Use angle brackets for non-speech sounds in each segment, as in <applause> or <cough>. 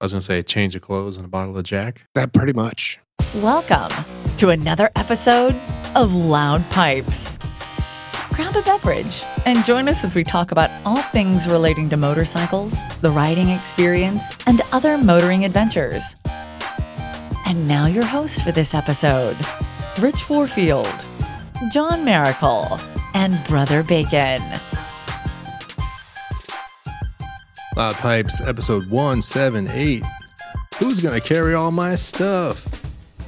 I was gonna say a change of clothes and a bottle of Jack. That pretty much. Welcome to another episode of Loud Pipes. Grab a beverage and join us as we talk about all things relating to motorcycles, the riding experience, and other motoring adventures. And now, your host for this episode Rich Warfield, John Miracle, and Brother Bacon. Loud Pipes, episode 178. Who's going to carry all my stuff?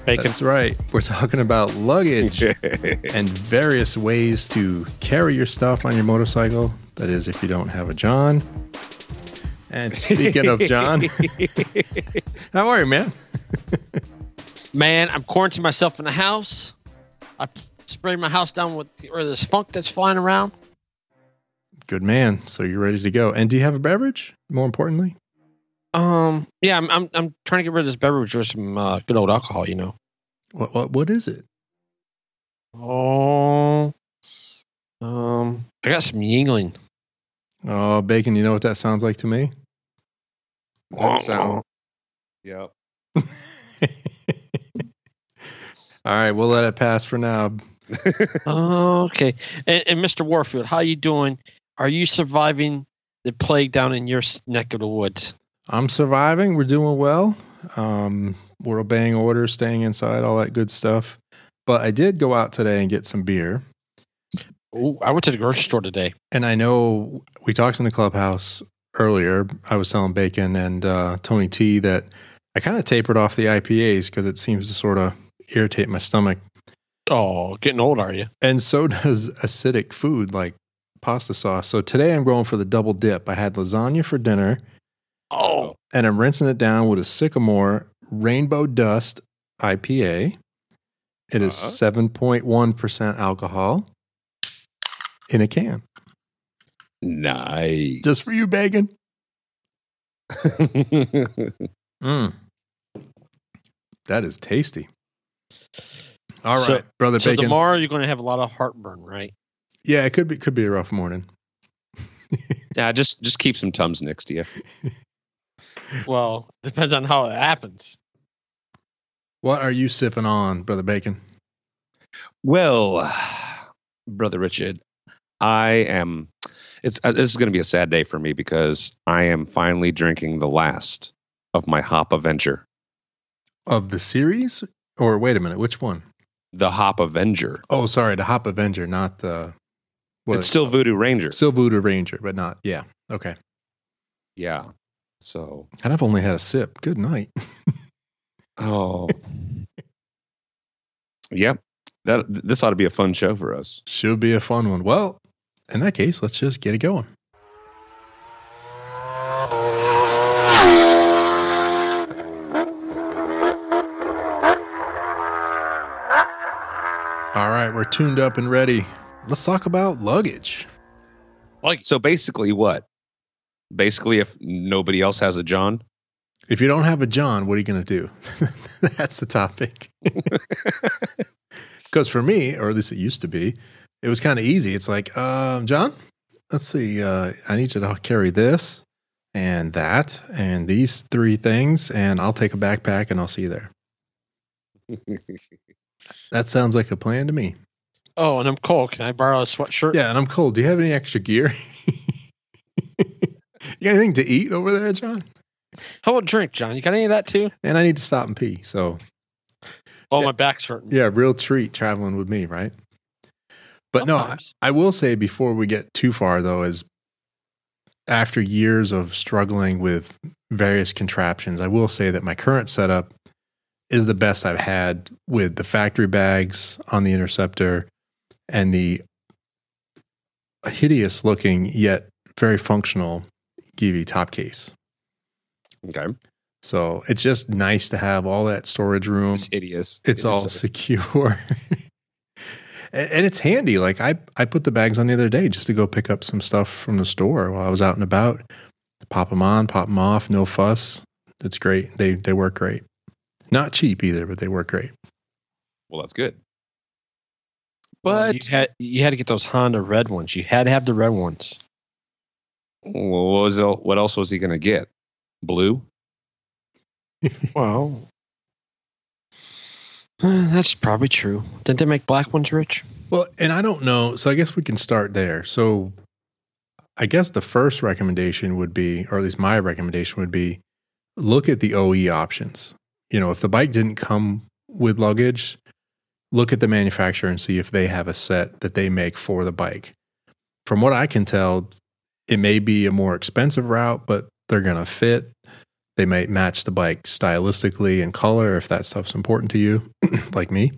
Bacon. That's right. We're talking about luggage <laughs> and various ways to carry your stuff on your motorcycle. That is, if you don't have a John. And <laughs> speaking of John, <laughs> how are you, man? Man, I'm quarantining myself in the house. I sprayed my house down with or this funk that's flying around. Good man. So you're ready to go. And do you have a beverage? More importantly, Um, yeah, I'm I'm, I'm trying to get rid of this beverage with some uh, good old alcohol. You know. what what what is it? Oh, um, I got some Yuengling. Oh, bacon. You know what that sounds like to me? That sound. Yep. <laughs> All right, we'll let it pass for now. Oh, <laughs> okay. And, and Mr. Warfield, how you doing? Are you surviving the plague down in your neck of the woods? I'm surviving. We're doing well. Um, we're obeying orders, staying inside, all that good stuff. But I did go out today and get some beer. Oh, I went to the grocery store today. And I know we talked in the clubhouse earlier. I was selling Bacon and uh, Tony T that I kind of tapered off the IPAs because it seems to sort of irritate my stomach. Oh, getting old, are you? And so <laughs> does acidic food like pasta sauce. So today I'm going for the double dip. I had lasagna for dinner Oh, and I'm rinsing it down with a Sycamore Rainbow Dust IPA. It is Uh-huh. 7.1% alcohol in a can. Nice. Just for you, Bacon. <laughs> Mm. That is tasty. All right, So- brother so Bacon. tomorrow you're going to have a lot of heartburn, right? Yeah, it could be could be a rough morning. <laughs> yeah, just just keep some tums next to you. Well, depends on how it happens. What are you sipping on, brother Bacon? Well, brother Richard, I am. It's uh, this is going to be a sad day for me because I am finally drinking the last of my Hop Avenger, Of the series? Or wait a minute, which one? the Hop Avenger. Oh, sorry, the Hop Avenger, not the. What it's still? Voodoo Ranger. Still Voodoo Ranger, but not. Yeah. Okay. Yeah. So, And I've only had a sip. Good night. <laughs> oh, yep. That this ought to be a fun show for us. Should be a fun one. Well, in that case, let's just get it going. All right, we're tuned up and ready. Let's talk about luggage. Like, So basically, what? Basically, if nobody else has a John, If you don't have a John, what are you going to do? <laughs> That's the topic. <laughs> Because for me, or at least it used to be, it was kind of easy. It's like, um, John, let's see. Uh, I need you to carry this and that and these three things, and I'll take a backpack and I'll see you there. <laughs> That sounds like a plan to me. Oh, and I'm cold. Can I borrow a sweatshirt? Yeah, and I'm cold. Do you have any extra gear? <laughs> you got anything to eat over there, John? How about drink, John? You got any of that too? And I need to stop and pee. So Oh, Yeah. my back's hurting. Yeah, real treat traveling with me, right? But no, I, I will say before we get too far though, is after years of struggling with various contraptions, I will say that my current setup is the best I've had with the factory bags on the Interceptor and the hideous looking yet very functional Givi top case. okay, So it's just nice to have all that storage room it's hideous. it's all secure <laughs> and, and it's handy like I, I put the bags on the other day just to go pick up some stuff from the store while i was out and about pop them on pop them off no fuss it's great they they work great not cheap either but they work great well. That's good. Well, But you had you had to get those Honda red ones. You had to have the red ones. what was el- what else was he going to get? Blue. <laughs> Well, <sighs> that's probably true. Didn't they make black ones rich? Well, and I don't know. So I guess we can start there. So I guess the first recommendation would be, or at least my recommendation would be, look at the OE options. You know, if the bike didn't come with luggage, look at the manufacturer and see if they have a set that they make for the bike. From what I can tell, it may be a more expensive route, but they're going to fit. They might match the bike stylistically and color if that stuff's important to you, <clears throat> like me.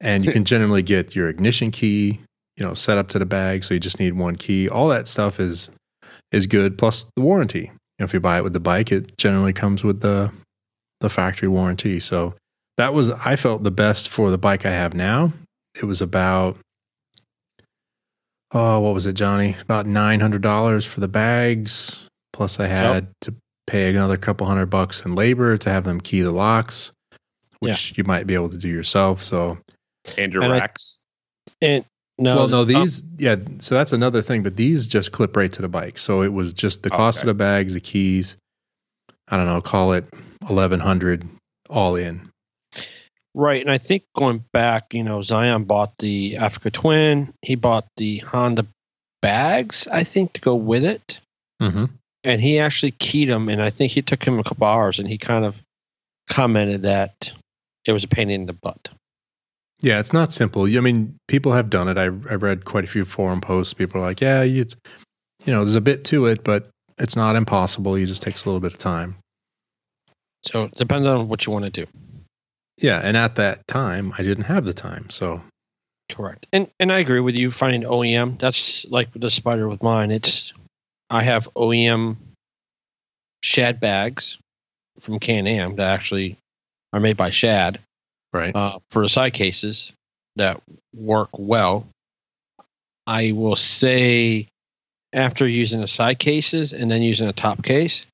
And you can <laughs> generally get your ignition key, you know, set up to the bag. So you just need one key. All that stuff is is good. Plus the warranty. You know, if you buy it with the bike, it generally comes with the the factory warranty. So that was I felt the best for the bike I have now. It was about oh, what was it, Johnny? About nine hundred dollars for the bags. Plus, I had yep. to pay another couple hundred bucks in labor to have them key the locks, which yeah. you might be able to do yourself. So, and your and racks. and no, well, no, these, um, yeah. So that's another thing, but these just clip right to the bike. So it was just the cost okay. of the bags, the keys. I don't know, call it eleven hundred all in. Right, and I think going back, you know, Zion bought the Africa Twin. He bought the Honda bags, I think, to go with it. Mm-hmm. And he actually keyed them, and I think he took him a couple hours, and he kind of commented that it was a pain in the butt. Yeah, it's not simple. I mean, people have done it. I I read quite a few forum posts. People are like, "Yeah, you, you know, there's a bit to it, but it's not impossible. It just takes a little bit of time." So it depends on what you want to do. Yeah, and at that time, I didn't have the time, so correct. And and I agree with you. Finding OEM, that's like the spider with mine. It's I have OEM Shad bags from Can Am that actually are made by Shad, right? Uh, for the side cases that work well. I will say, after using the side cases and then using a top case,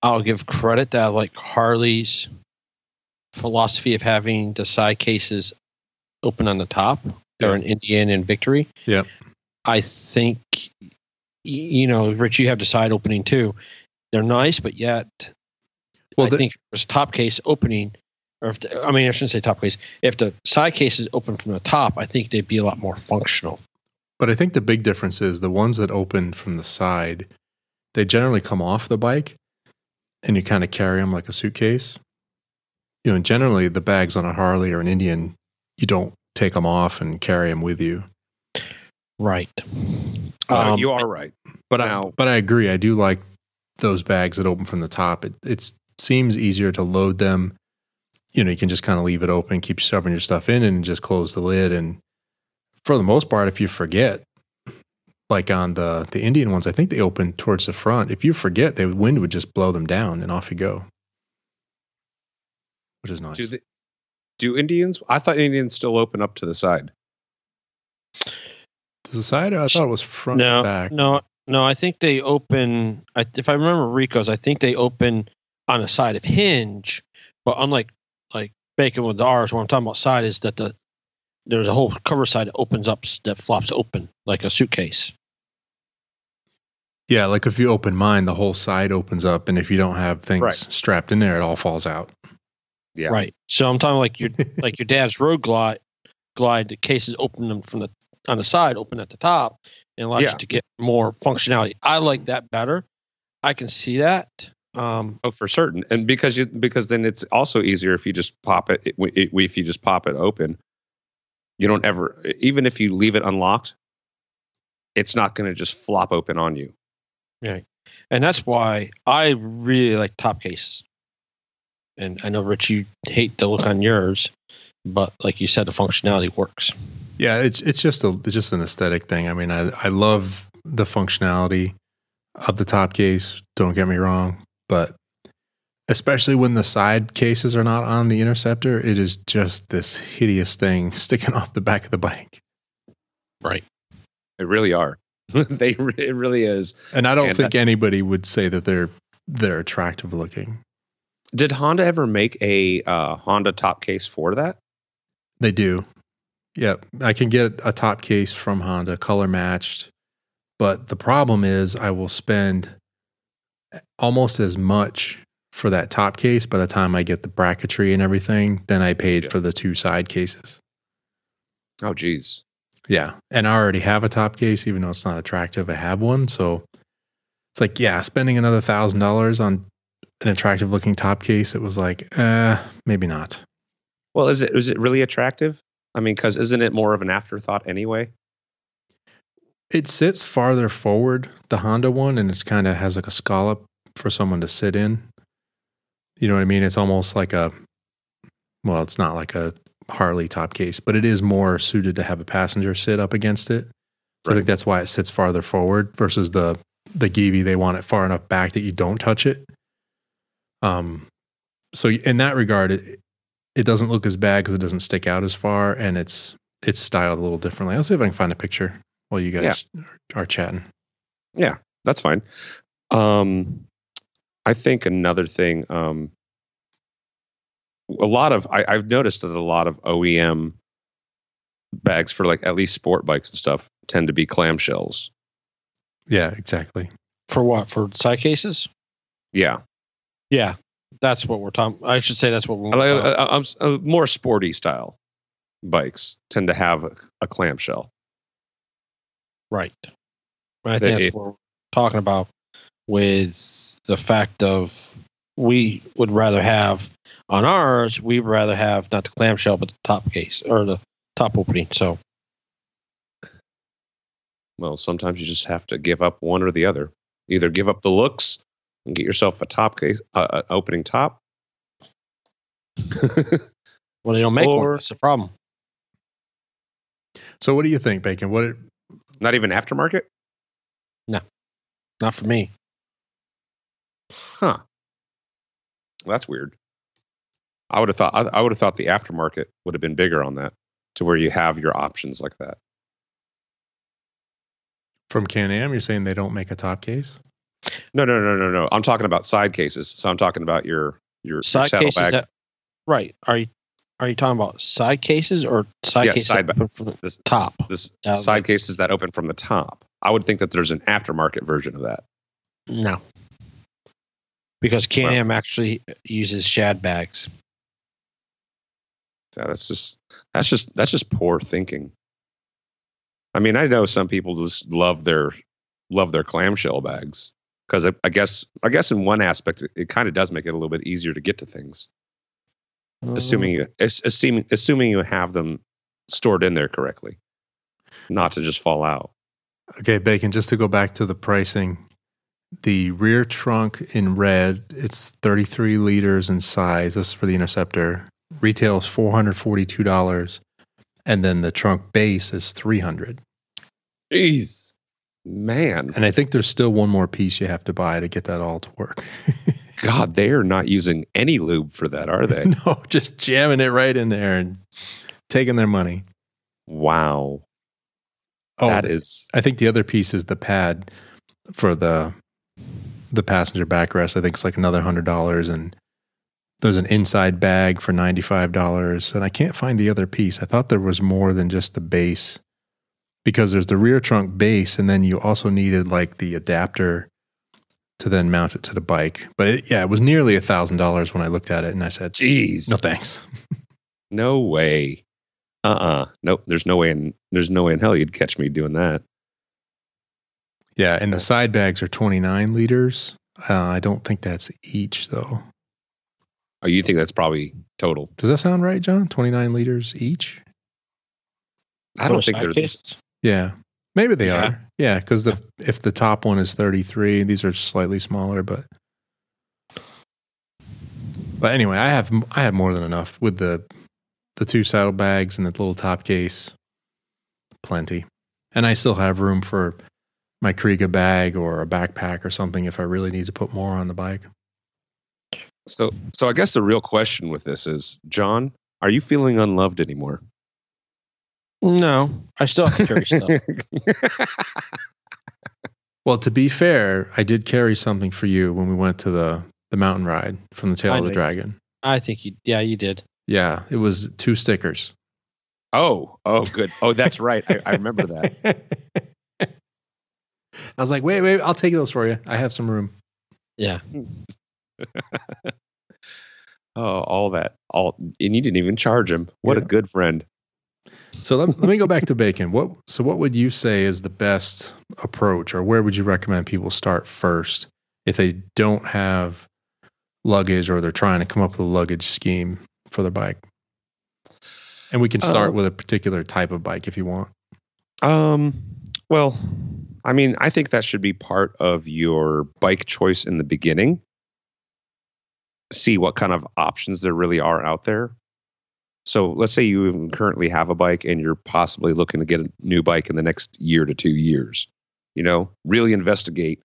I'll give credit that like Harley's philosophy of having the side cases open on the top yeah. or an Indian and Victory. Yeah. I think, you know, Rich, you have the side opening too. They're nice, but yet, well, I the, think it was top case opening, or if the, I mean, I shouldn't say top case. If the side case is open from the top, I think they'd be a lot more functional. But I think the big difference is the ones that open from the side, they generally come off the bike, and you kind of carry them like a suitcase you know, generally the bags on a Harley or an Indian, you don't take them off and carry them with you. Right. Uh, um, you are right. But now, I but I agree. I do like those bags that open from the top. It it seems easier to load them. You know, you can just kind of leave it open, keep shoving your stuff in, and just close the lid. And for the most part, if you forget, like on the the Indian ones, I think they open towards the front. If you forget, the wind would just blow them down, and off you go which is nice. Do, they, do Indians? I thought Indians still open up to the side. To the side? I thought it was front no, back. No, no. I think they open. If I remember Rico's, I think they open on a side of hinge. But unlike like Bacon with ours, what I'm talking about side is that the there's a whole cover side that opens up that flops open like a suitcase. Yeah, like if you open mine, the whole side opens up, and if you don't have things right. strapped in there, it all falls out. Yeah. Right. So I'm talking like your <laughs> like your dad's road glide glide the cases open them from the on the side, open at the top, and allows yeah. you to get more functionality. I like that better. I can see that. Um, oh, for certain, and because you because then it's also easier if you just pop it, it, it if you just pop it open. You don't ever, even if you leave it unlocked, it's not going to just flop open on you. Right, and that's why I really like top case and I know Rich, you hate the look on yours, but like you said, the functionality works. Yeah, it's it's just a it's just an aesthetic thing. I mean, I I love the functionality of the top case. Don't get me wrong, but especially when the side cases are not on the interceptor, it is just this hideous thing <laughs> sticking off the back of the bike. Right. They really are. <laughs> they it really is. And I don't and think that, anybody would say that they're they're attractive looking. Did Honda ever make a uh, Honda top case for that? They do. Yeah, I can get a top case from Honda, color matched. But the problem is, I will spend almost as much for that top case. By the time I get the bracketry and everything, then I paid Yeah. for the two side cases. Oh, geez. Yeah. And I already have a top case, even though it's not attractive. I have one. So it's like, yeah, spending another thousand dollars on an attractive looking top case, it was like, uh, maybe not. Well, is it is it really attractive? I mean, because isn't it more of an afterthought anyway? It sits farther forward, the Honda one, and it's kind of has like a scallop for someone to sit in. You know what I mean? It's almost like a, well, it's not like a Harley top case, but it is more suited to have a passenger sit up against it. So I think that's why it sits farther forward versus the the Givi. They want it far enough back that you don't touch it. Um, so in that regard, it it doesn't look as bad because it doesn't stick out as far, and it's it's styled a little differently. I'll see if I can find a picture while you guys are chatting. Yeah, that's fine. Um, I think another thing, um, a lot of I, I've noticed that a lot of OEM bags for like at least sport bikes and stuff tend to be clamshells. Yeah, exactly. For what? For side cases? Yeah, Yeah, that's what we're talking. I should say that's what we're. I talking uh, more sporty style bikes tend to have a, a clamshell. Right. I think that's what we're talking about with the fact of we would rather have on ours, we'd rather have not the clamshell, but the top case or the top opening. So Well, sometimes you just have to give up one or the other. Either give up the looks and get yourself a top case, uh, opening top. <laughs> well, they don't make Or- one. That's the problem. So, what do you think, Bacon? What? It, Not even aftermarket. No, not for me. Huh. Well, that's weird. I would have thought I, I would have thought the aftermarket would have been bigger on that to where you have your options like that. from Can Am, you're saying they don't make a top case? No, no, no, no, no. I'm talking about side cases. So I'm talking about your your, your Side cases. That, right. Are you are you talking about side cases or side Yeah, cases side that open from the this top? this Yeah, side cases that open from the top. I would think that there's an aftermarket version of that. No. Because Can Well- Am actually uses Shad bags. So that's just that's just that's just poor thinking. I mean, I know some people just love their love their clamshell bags because I, I guess I guess in one aspect it, it kind of does make it a little bit easier to get to things, assuming oh. you assuming assuming you have them stored in there correctly, not to just fall out. Okay, Bacon, just to go back to the pricing, the rear trunk in red, it's 33 liters in size. This is for the Interceptor. Retails $442. And then the trunk base is 300 Jeez, man, And I think there's still one more piece you have to buy to get that all to work. <laughs> God, they are not using any lube for that, are they? <laughs> no, just jamming it right in there and taking their money. wow, Oh, that is I think the other piece is the pad for the the passenger backrest. I think it's like another hundred dollars, and there's an inside bag for ninety five dollars. And I can't find the other piece. I thought there was more than just the base because there's the rear trunk base, and then you also needed like the adapter to then mount it to the bike. But it, yeah, it was nearly a thousand dollars when I looked at it, and I said, jeez. "No thanks." <laughs> No way. Uh uh Nope. There's no way in there's no way in hell you'd catch me doing that. Yeah, and the side bags are twenty nine liters. Uh, I don't think that's each though. Oh, you think that's probably total? Does that sound right, John? 29 liters each? I don't think they're cases? Yeah. Maybe they Yeah. are. Yeah, because the if the top one is 33, these are slightly smaller, but but anyway, I have I have more than enough with the the two saddlebags and the little top case. Plenty. And I still have room for my Kriega bag or a backpack or something if I really need to put more on the bike. so. So I guess the real question with this is, John, are you feeling unloved anymore? No, I still have to carry stuff. <laughs> Well, to be fair, I did carry something for you when we went to the the mountain ride from the Tail I of the know. Dragon. I think you. Yeah, you did. Yeah, it was two stickers. oh, oh, good. Oh, that's right. I, I remember that. <laughs> I was like, wait, wait, I'll take those for you. I have some room. Yeah. <laughs> oh, all that, all, and you didn't even charge him. What a good friend. So let, let me go back to bacon. What so what would you say is the best approach or where would you recommend people start first if they don't have luggage or they're trying to come up with a luggage scheme for their bike? And we can start Uh, with a particular type of bike if you want. Um, well, I mean, I think that should be part of your bike choice in the beginning. See what kind of options there really are out there. So let's say you even currently have a bike and you're possibly looking to get a new bike in the next year to two years. You know, really investigate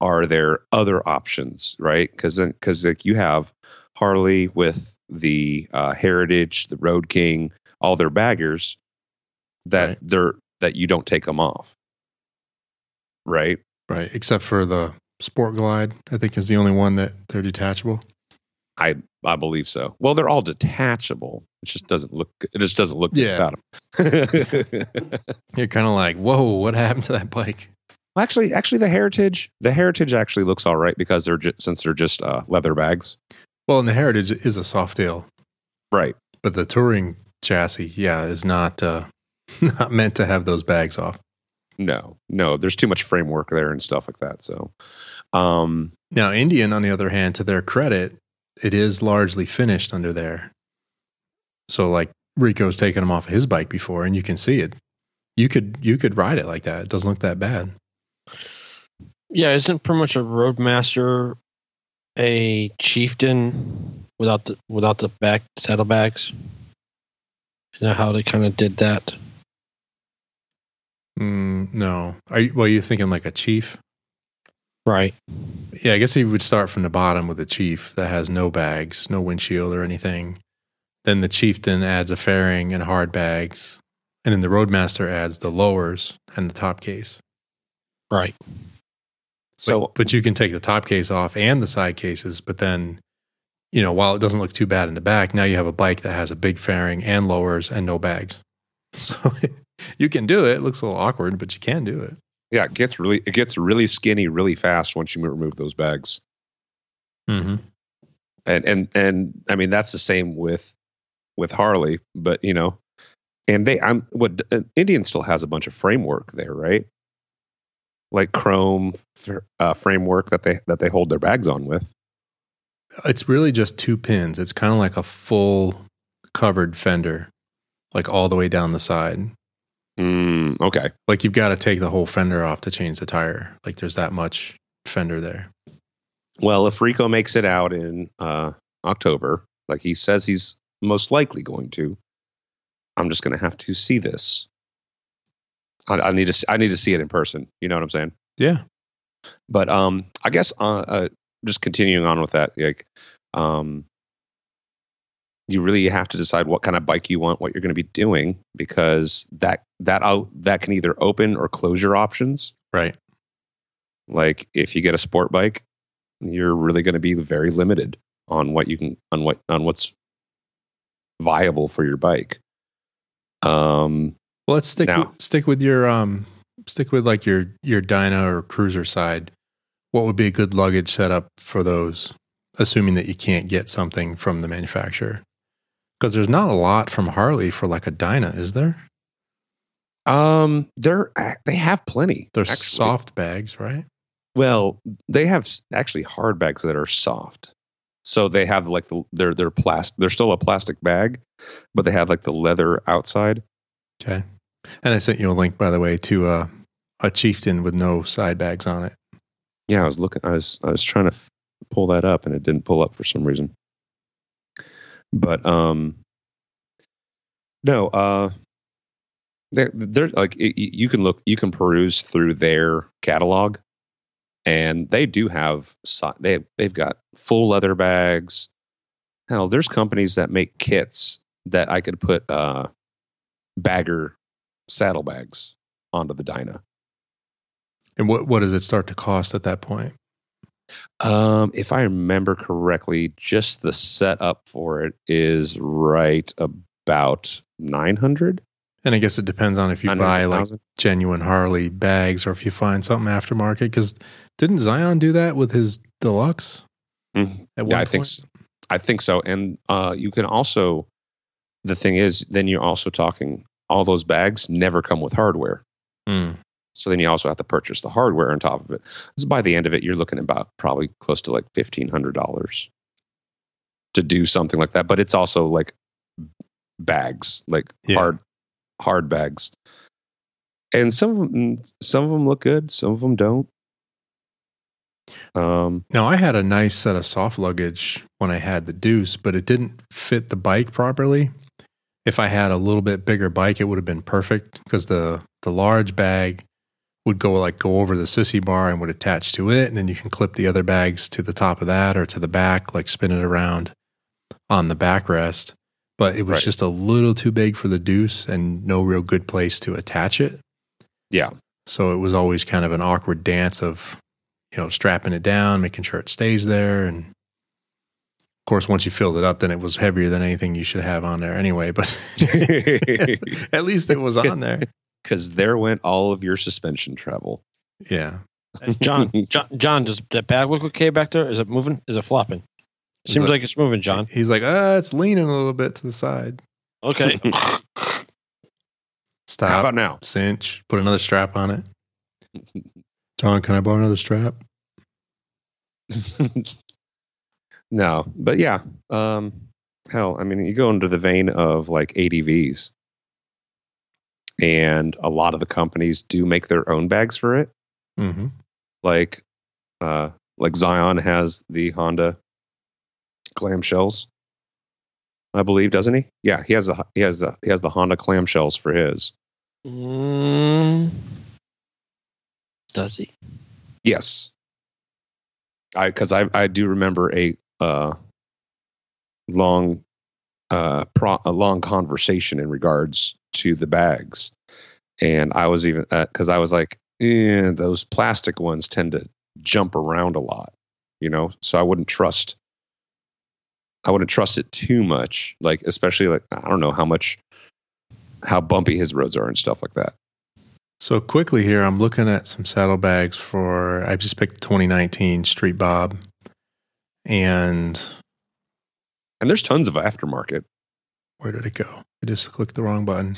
are there other options, right? Because then, because like you have Harley with the uh, Heritage, the Road King, all their baggers that Right. they're that you don't take them off, right? Right. Except for the Sport Glide, I think is the only one that they're detachable. I I believe so. Well, they're all detachable. It just doesn't look. It just doesn't look good Yeah. about them. <laughs> You're kind of like, whoa, what happened to that bike? Well, actually, actually, the heritage, the heritage actually looks all right because they're just, since they're just uh, leather bags, Well, and the Heritage is a soft tail, right? but the touring chassis, yeah, is not uh, <laughs> not meant to have those bags off. No, no, there's too much framework there and stuff like that. So, um, Now, Indian, on the other hand, to their credit, it is largely finished under there. So, like Rico's taken him off of his bike before, and you can see it. You could you could ride it like that. It doesn't look that bad. Yeah, isn't pretty much a roadmaster a chieftain without the without the back saddlebags? You know how they kind of did that. Mm, no, are you, well, you're thinking like a chief? Right. Yeah, I guess he would start from the bottom with a chief that has no bags, no windshield or anything. Then the chieftain adds a fairing and hard bags, and then the roadmaster adds the lowers and the top case. Right. so but, but you can take the top case off and the side cases, but then, you know, while it doesn't look too bad in the back, now you have a bike that has a big fairing and lowers and no bags. <laughs> So you can do it. It looks a little awkward, but you can do it. yeah, it gets really it gets really skinny really fast once you remove those bags. Mm-hmm. and and and I mean that's the same with with Harley, but you know, and they I'm what uh, Indian still has a bunch of framework there, right? Like chrome uh, framework that they that they hold their bags on with. It's really just two pins. It's kind of like a full covered fender, like all the way down the side. Mm, okay, Like you've got to take the whole fender off to change the tire. Like there's that much fender there. well if Rico makes it out in uh, October, like he says he's most likely going to, I'm just going to have to see this. I, I need to see, I need to see it in person. You know what I'm saying? Yeah. but um i guess uh, uh just continuing on with that like um you really have to decide what kind of bike you want what you're going to be doing because that that out that can either open or close your options Right. like if you get a sport bike you're really going to be very limited on what you can on what on what's viable for your bike um Well, let's stick Now- with, stick with your um stick with like your your Dyna or cruiser side. What would be a good luggage setup for those, assuming that you can't get something from the manufacturer? Because there's not a lot from Harley for like a Dyna, is there? um they're they have plenty They're actually. soft bags, right? Well, they have actually hard bags that are soft. So they have like the they're they're plastic. They're still a plastic bag, but they have like the leather outside. Okay. And I sent you a link, by the way, to uh, a chieftain with no side bags on it. Yeah, I was looking. I was I was trying to f- pull that up, and it didn't pull up for some reason. But um, no, uh, they're they're like y- y- you can look, you can peruse through their catalog, and they do have they they've got full leather bags. Hell, there's companies that make kits that I could put uh, bagger saddlebags onto the Dyna. And what what does it start to cost at that point? Um, if I remember correctly, just the setup for it is right about nine hundred. And I guess it depends on if you buy like genuine Harley bags or if you find something aftermarket. Because didn't Zion do that with his deluxe? Mhm. At Yeah, I think point? s- I think so. And uh, you can also the thing is, then you're also talking all those bags never come with hardware. Mm. So then you also have to purchase the hardware on top of it. So by the end of it, you're looking about probably close to like fifteen hundred dollars to do something like that. But it's also like bags, like Yeah. hard hard bags. And some of them, some of them look good, some of them don't. Um, Now I had a nice set of soft luggage when I had the Deuce, but it didn't fit the bike properly. If I had a little bit bigger bike, it would have been perfect because the the large bag would go like go over the sissy bar and would attach to it, and then you can clip the other bags to the top of that or to the back, like spin it around on the backrest. But it was Right. just a little too big for the Deuce and no real good place to attach it. yeah, So it was always kind of an awkward dance of, you know, strapping it down, making sure it stays there. And of course, once you filled it up, then it was heavier than anything you should have on there anyway. But <laughs> <laughs> at least it was on there. because there went all of your suspension travel. Yeah. John, John, John, does that bag look okay back there? Is it moving? Is it flopping? Is Seems it- like it's moving, John. He's like, ah, it's leaning a little bit to the side. Okay. <laughs> How Stop, about now? cinch, put another strap on it. <laughs> John, can I borrow another strap? <laughs> no, but yeah. Um, hell, I mean, you go into the vein of like ADVs, and a lot of the companies do make their own bags for it. Mm-hmm. Like, uh, like Zion has the Honda clamshells, I believe, doesn't he? Yeah, he has a he has a, he has the Honda clamshells for his. Mm, does he? Yes. I because I I do remember a uh long uh pro, a long conversation in regards to the bags. And I was even because I was like, eh, those plastic ones tend to jump around a lot, you know. So I wouldn't trust. I wouldn't trust it too much, like especially like I don't know how much, how bumpy his roads are and stuff like that. So quickly here, I'm looking at some saddlebags for. I just picked 2019 Street Bob, and And there's tons of aftermarket. where did it go? I just clicked the wrong button.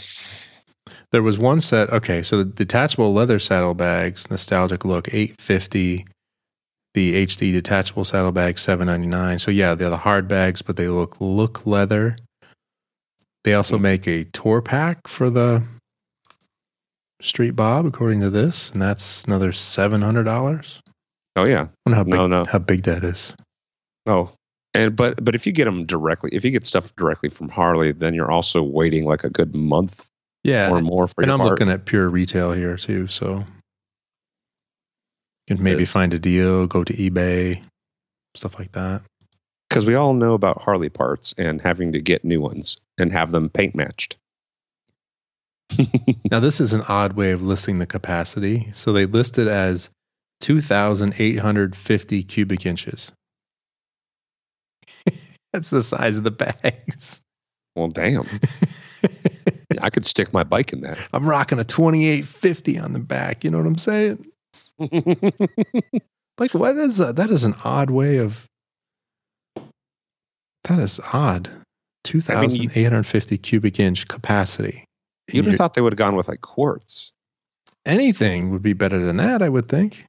There was one set. Okay, so the detachable leather saddlebags, nostalgic look, 850. The HD detachable saddlebag, 799. So yeah, they're the hard bags, but they look look leather. They also Mhm. make a tour pack for the Street Bob, according to this, and that's another seven hundred dollars. Oh yeah, Wonder how big no, no. how big that is. Oh, and but but if you get them directly, if you get stuff directly from Harley, then you're also waiting like a good month Yeah, or more for and I'm part. looking at pure retail here too, so you can maybe find a deal, go to eBay, stuff like that. because we all know about Harley parts and having to get new ones and have them paint matched. <laughs> Now this is an odd way of listing the capacity. So they list it as 2,850 cubic inches. <laughs> That's the size of the bags. Well, damn, <laughs> I could stick my bike in that. I'm rocking a 2850 on the back. You know what I'm saying? <laughs> Like what is a, that? Is an odd way of. That is odd. 2850 I mean, you- thousand eight hundred fifty cubic inch capacity. You'd have Your- thought they would have gone with like quartz. anything would be better than that. I would think.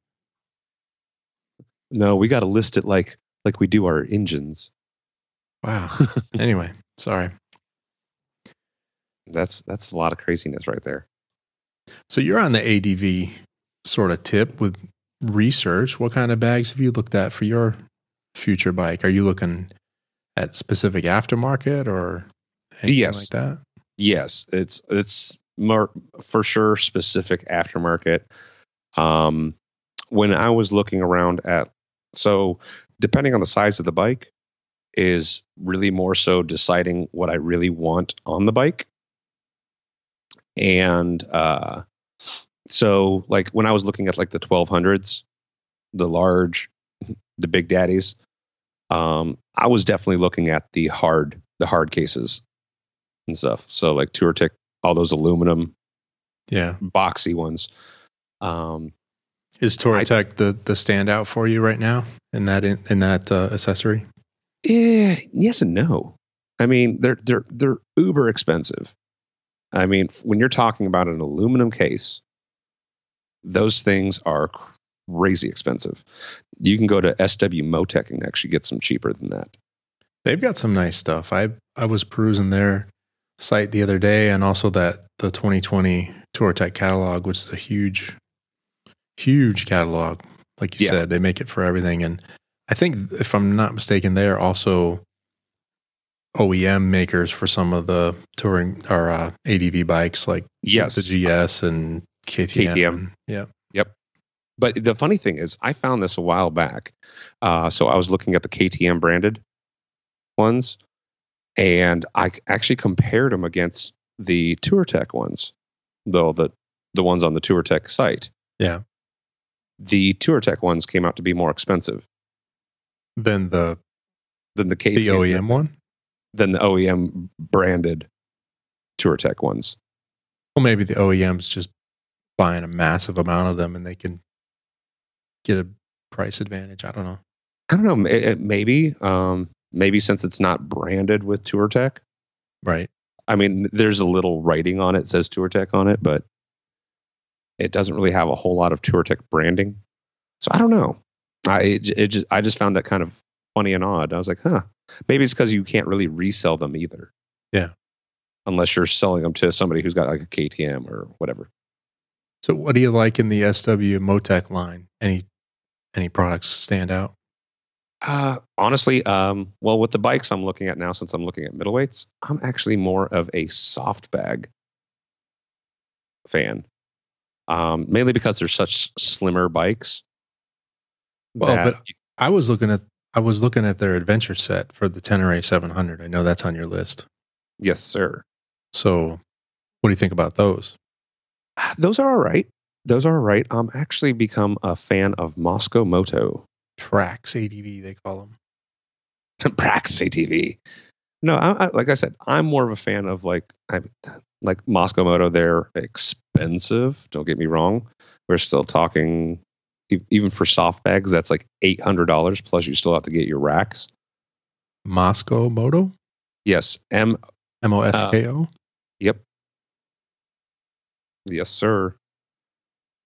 No, we got to list it like like we do our engines. Wow. <laughs> anyway, sorry. That's that's a lot of craziness right there. So you're on the ADV sort of tip with research. What kind of bags have you looked at for your future bike? Are you looking at specific aftermarket or anything Yes. like that? Yes, it's it's more for sure specific aftermarket. Um, when I was looking around at, so depending on the size of the bike, is really more so deciding what I really want on the bike. And uh, so, like when I was looking at like the twelve hundreds, the large, <laughs> the big daddies, um, I was definitely looking at the hard, the hard cases and stuff. So like Touratech, all those aluminum Yeah. boxy ones. Um, Is Touratech the the standout for you right now in that in, in that uh, accessory? Eh, yes and no. I mean, they're they're they're uber expensive. I mean, when you're talking about an aluminum case, those things are crazy expensive. You can go to SW-Motech and actually get some cheaper than that. They've got some nice stuff. I I was perusing their site the other day, and also that the 2020 Touratech catalog, which is a huge, huge catalog. Like you Yeah. said, they make it for everything, and I think if I'm not mistaken, they're also OEM makers for some of the touring or uh, ADV bikes, like Yes, the GS and KTM. KTM. Yeah, Yep. But the funny thing is, I found this a while back. Uh, so I was looking at the KTM branded ones, and I actually compared them against the Touratech ones, though the the ones on the Touratech site. Yeah. The Touratech ones came out to be more expensive then the than the KTM the OEM one. than the OEM branded Touratech ones. Well, maybe the OEM's just buying a massive amount of them, and they can get a price advantage. I don't know. I don't know. it- it- Maybe, um, maybe since it's not branded with Touratech, Right. I mean, there's a little writing on it, says Touratech on it, but it doesn't really have a whole lot of Touratech branding. So I don't know. I it, it just I just found that kind of funny and odd. I was like, huh, maybe it's because you can't really resell them either. Yeah. Unless you're selling them to somebody who's got like a KTM or whatever. So, what do you like in the SW-Motech line? Any any products stand out? Uh, honestly, um, well, with the bikes I'm looking at now, since I'm looking at middleweights, I'm actually more of a soft bag fan. Um, mainly because they're such slimmer bikes. Well, but I was looking at I was looking at their adventure set for the Tenere 700. I know that's on your list. yes, sir. So, what do you think about those? <sighs> Those are all right. Those are all right. Um, I'm actually become a fan of Mosko Moto. Tracks ADV they call them. <laughs> Prax ATV. No, I, I, like I said, I'm more of a fan of like I, like Mosko Moto. They're expensive. Don't get me wrong. We're still talking even for soft bags. That's like eight hundred dollars plus. You still have to get your racks. Mosko Moto, Yes, M. M O S K O. Uh, yep. Yes, sir.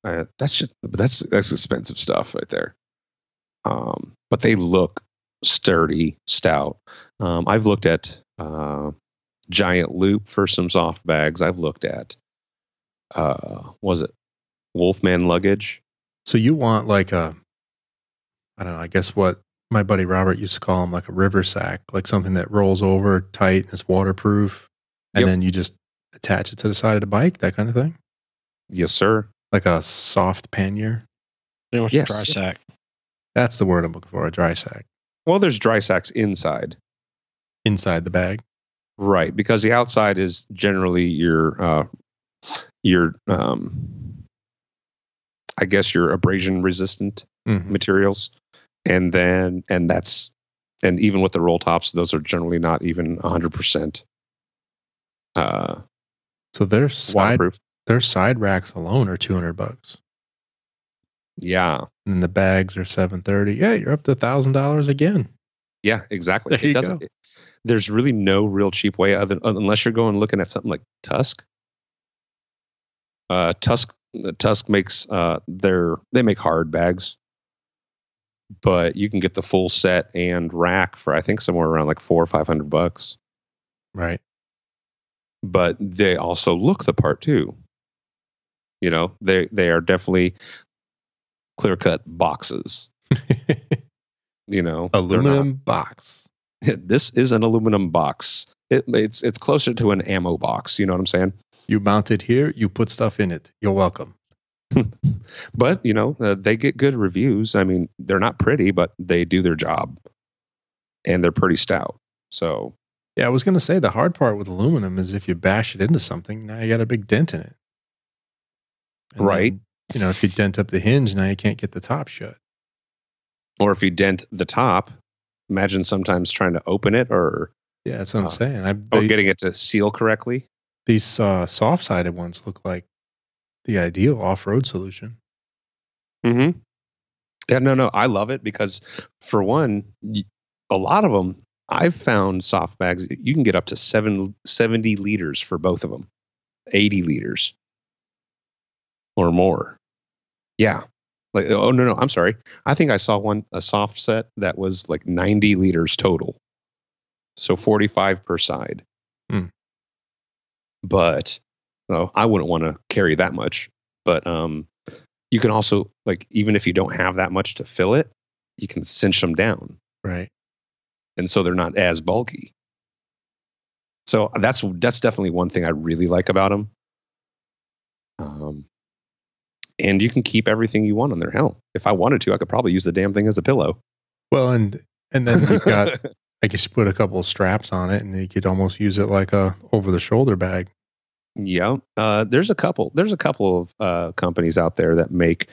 Uh, that's just that's that's expensive stuff right there. Um, but they look sturdy, stout. Um, I've looked at uh, Giant Loop for some soft bags. I've looked at uh, was it Wolfman luggage? So you want like a, I don't know. I guess what my buddy Robert used to call them, like a river sack, like something that rolls over tight and is waterproof, and Yep. then you just attach it to the side of the bike, that kind of thing, Yes, sir. like a soft pannier. Pretty much Yes. dry sack. That's the word I'm looking for. A dry sack Well, there's dry sacks inside, inside the bag. right? Because the outside is generally your uh, your um, I guess your abrasion resistant Mhm. materials and then and that's and even with the roll tops those are generally not even 100% uh So their side waterproof their side racks alone are two hundred bucks, yeah and the bags are seven thirty. Yeah, you're up to thousand dollars again. yeah exactly There you it doesn't go. it- there's really no real cheap way other unless you're going looking at something like tusk uh tusk tusk makes uh their they make hard bags but you can get the full set and rack for i think somewhere around like four or five hundred bucks Right. but they also look the part too. You know, they they are definitely clear cut boxes. <laughs> You know, Aluminum box. <laughs> this is an aluminum box. It, it's it's closer to an ammo box. You know what I'm saying? You mount it here. You put stuff in it. You're welcome. <laughs> But you know, uh, they get good reviews. I mean, they're not pretty, but they do their job, and they're pretty stout. So Yeah, I was going to say the hard part with aluminum is if you bash it into something, now you got a big dent in it. And Right. then, you know, if you dent up the hinge, now you can't get the top shut. or if you dent the top, imagine sometimes trying to open it or Yeah, that's what I'm Uh, saying. I, or getting it to seal correctly. these uh, soft sided ones look like the ideal off road solution. Mm-hmm. Yeah, no, no, I love it because for one, a lot of them I've found soft bags you can get up to seven, 70 liters for both of them, 80 liters or more. Yeah. Like, oh, no, no, I'm sorry. I think I saw one, a soft set that was like 90 liters total. So 45 per side. Hmm. But no, I wouldn't want to carry that much. But um, you can also like even if you don't have that much to fill it, you can cinch them down, Right. and so they're not as bulky. So that's that's definitely one thing I really like about them. Um, and you can keep everything you want on their Hell, if I wanted to, I could probably use the damn thing as a pillow. Well, and and then you've got <laughs> I guess you put a couple of straps on it, and you could almost use it like a over the shoulder bag. Yeah, uh, there's a couple. There's a couple of uh, companies out there that make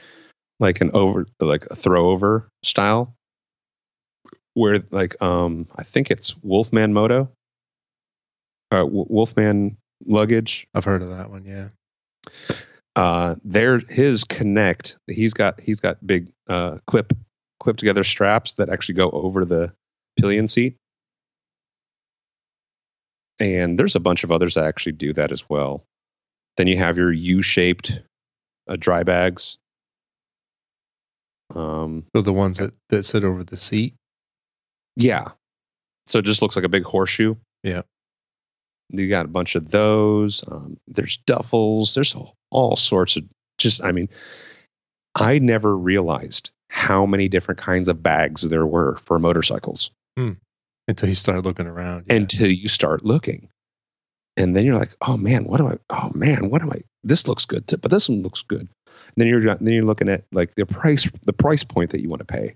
like an over, like a throw over style, where like um, I think it's Wolfman Moto, uh, W- Wolfman luggage. I've heard of that one. Yeah. Uh, there, his Connect. He's got he's got big uh, clip clip together straps that actually go over the pillion seat. And there's a bunch of others that actually do that as well. Then you have your U-shaped uh, dry bags. Um, So the ones that that sit over the seat. yeah. So it just looks like a big horseshoe. Yeah. You got a bunch of those. Um, there's duffels. There's all, all sorts of just, I mean, I never realized how many different kinds of bags there were for motorcycles Until you start looking around. yeah. until you start looking. And then you're like, oh man, what do I, oh man, what am I, this looks good, but this one looks good. And then you're, then you're looking at like the price, the price point that you want to pay.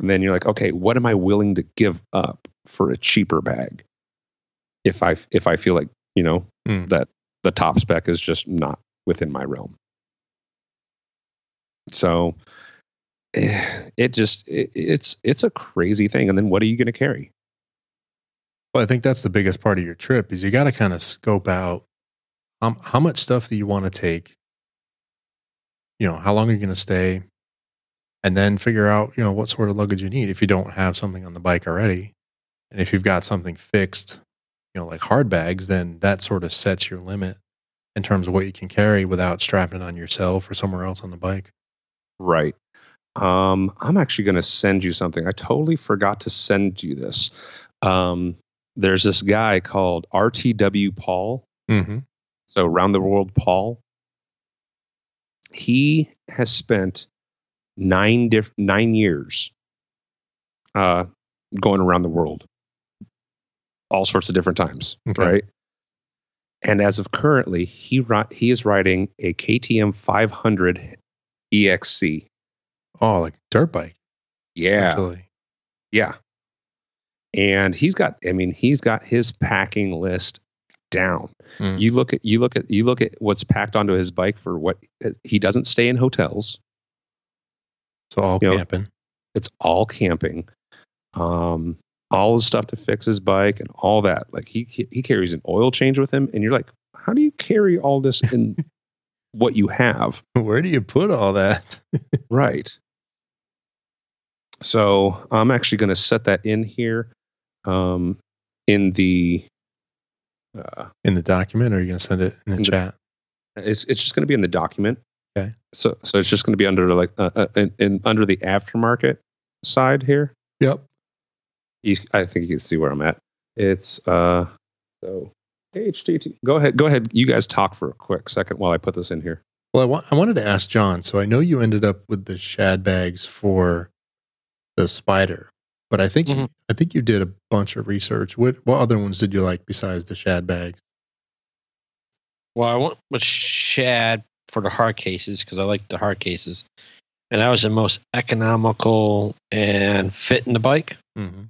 And then you're like, okay, what am I willing to give up for a cheaper bag? If I, if I feel like, you know, Hmm. that the top spec is just not within my realm. So eh, it just, it, it's, it's a crazy thing. And then what are you going to carry? Well, I think that's the biggest part of your trip is you got to kind of scope out um, how much stuff do you want to take. You know, how long are you going to stay, and then figure out you know what sort of luggage you need if you don't have something on the bike already, and if you've got something fixed, you know, like hard bags, then that sort of sets your limit in terms of what you can carry without strapping it on yourself or somewhere else on the bike. Right. Um, I'm actually going to send you something. I totally forgot to send you this. Um, there's this guy called RTW Paul. Mm-hmm. So Round the World Paul. He has spent nine diff- nine years uh, going around the world, all sorts of different times, Okay. right? And as of currently, he ri- he is riding a KTM 500 EXC. Oh, like dirt bike. Yeah. Yeah. And he's got I mean, he's got his packing list down. Mm. You look at you look at you look at what's packed onto his bike for what he doesn't stay in hotels. So all You know, camping. It's all camping. Um all the stuff to fix his bike and all that. Like he he carries an oil change with him and you're like, "How do you carry all this in <laughs> what you have?" Where do you put all that? <laughs> Right. So I'm actually going to set that in here um, in the. Uh, in the document, or are you going to send it in the In the- chat? it's it's just going to be in the document. Okay. So so it's just going to be under like uh, uh, in, in under the aftermarket side here. Yep. You, I think you can see where I'm at. It's uh so HTT. Go ahead. Go ahead. You guys talk for a quick second while I put this in here. Well, I, wa- I wanted to ask John. So I know you ended up with the shad bags for the Spyder, but I think Mhm. I think you did a bunch of research. What what other ones did you like besides the shad bags? Well, I went with Shad for the hard cases because I like the hard cases, and that was the most economical and fit in the bike. Mm-hmm.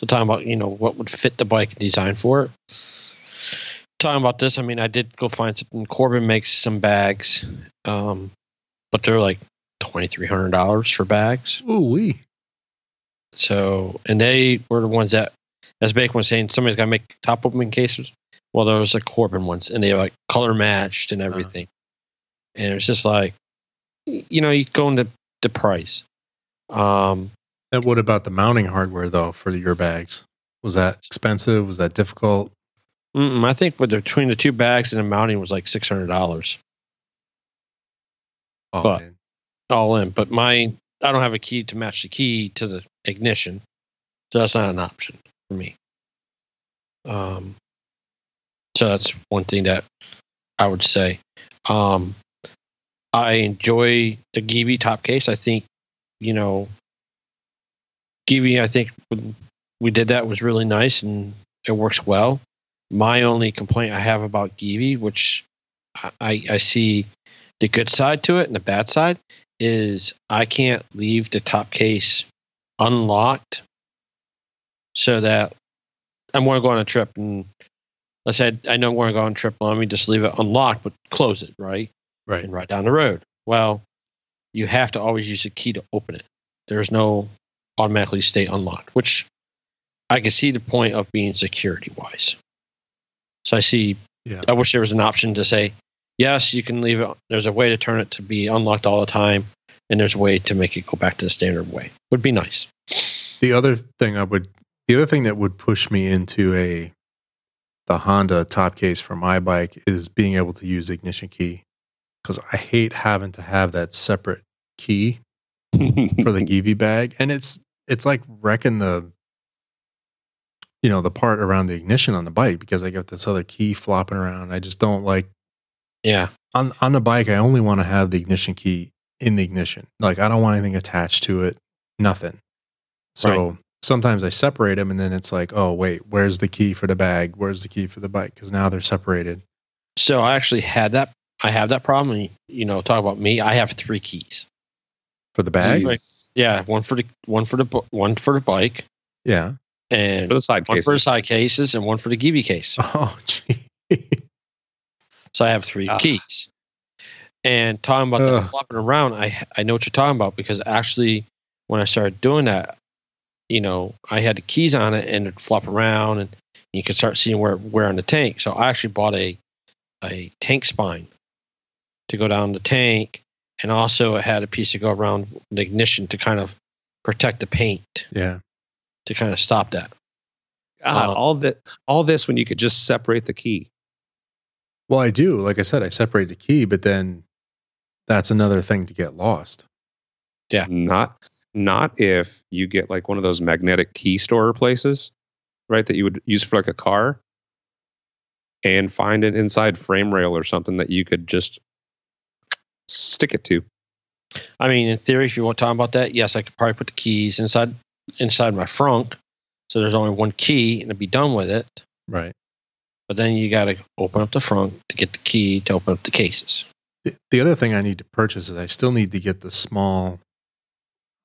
So talking about you know what would fit the bike design for it. Talking about this, I mean, I did go find something. Corbin makes some bags, um, but they're like twenty three hundred dollars for bags. Ooh wee. So, and they were the ones that, as Bacon was saying, somebody's got to make top opening cases. Well, there was Corbin ones, and they were like color matched and everything. And it was just like, you know, you go into the price. Um, And what about the mounting hardware though for your bags? Was that expensive? Was that difficult? mm, I think with the, between the two bags and the mounting was like six hundred dollars Oh, But- man. all in. But my I don't have a key to match the key to the ignition, so that's not an option for me. Um, so that's one thing that I would say. Um, I enjoy the Givi top case. I think, you know, Givi. I think we did that was really nice and it works well. My only complaint I have about Givi, which I, I I see the good side to it and the bad side, is I can't leave the top case unlocked so that I'm going to go on a trip and let's say I know I'm going to go on a trip. Let me just leave it unlocked, but close it, right? Right. And right down the road. Well, you have to always use a key to open it. There's no automatically stay unlocked, which I can see the point of being security wise. So I see, Yeah. I wish there was an option to say, yes, you can leave it. There's a way to turn it to be unlocked all the time, and there's a way to make it go back to the standard way. Would be nice. The other thing I would, the other thing that would push me into a, the Honda top case for my bike is being able to use ignition key, because I hate having to have that separate key <laughs> for the Givi bag, and it's it's like wrecking the, you know, the part around the ignition on the bike because I got this other key flopping around. I just don't like Yeah. on on the bike. I only want to have the ignition key in the ignition. Like I don't want anything attached to it. Nothing. So sometimes I separate them, and then it's like, oh wait, where's the key for the bag? Where's the key for the bike? Because now they're separated. So I actually had that. I have that problem. You know, talk about me. I have three keys. For the bag, Jeez. Yeah, one for the one for the one for the bike, yeah. and For the side one cases. for the side cases, and one for the Givi case. <laughs> Oh, gee. So I have three Ah. keys. And talking about Ugh. that flopping around, I I know what you're talking about because actually, when I started doing that, you know, I had the keys on it and it'd flop around, and you could start seeing where where on the tank. So I actually bought a a tank spine to go down the tank, and also it had a piece to go around the ignition to kind of protect the paint yeah. to kind of stop that. God, Uh, all that, all this when you could just separate the key. Well, I do. Like I said, I separate the key, but then that's another thing to get lost. Yeah. Not, not if you get like one of those magnetic key store places, right? That you would use for like a car, and find an inside frame rail or something that you could just stick it to. I mean, in theory, if you want to talk about that, yes, I could probably put the keys inside inside my frunk, so there's only one key and it'd be done with it. Right. But then you got to open up the frunk to get the key to open up the cases. The, the other thing I need to purchase is I still need to get the small,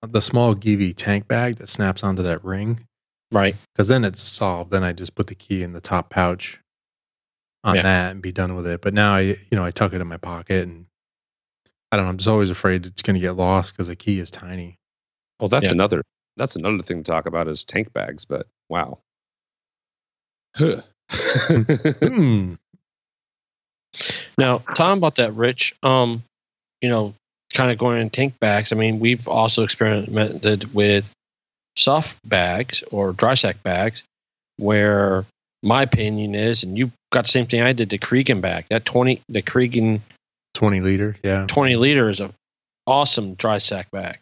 the small Givi tank bag that snaps onto that ring. Right. Because then it's solved. Then I just put the key in the top pouch on Yeah. that and be done with it. But now I, you know, I tuck it in my pocket and I don't know. I'm just always afraid it's going to get lost because the key is tiny. Well, that's Yeah. another. That's another thing to talk about is tank bags. But wow. Huh. <laughs> Hmm. Now, talking about that, Rich, um, you know, kind of going in tank bags. I mean, we've also experimented with soft bags or dry sack bags, where my opinion is, and you got the same thing I did, the Kriega bag. That twenty, the Kriega 20 liter. Yeah, twenty liter is a awesome dry sack bag.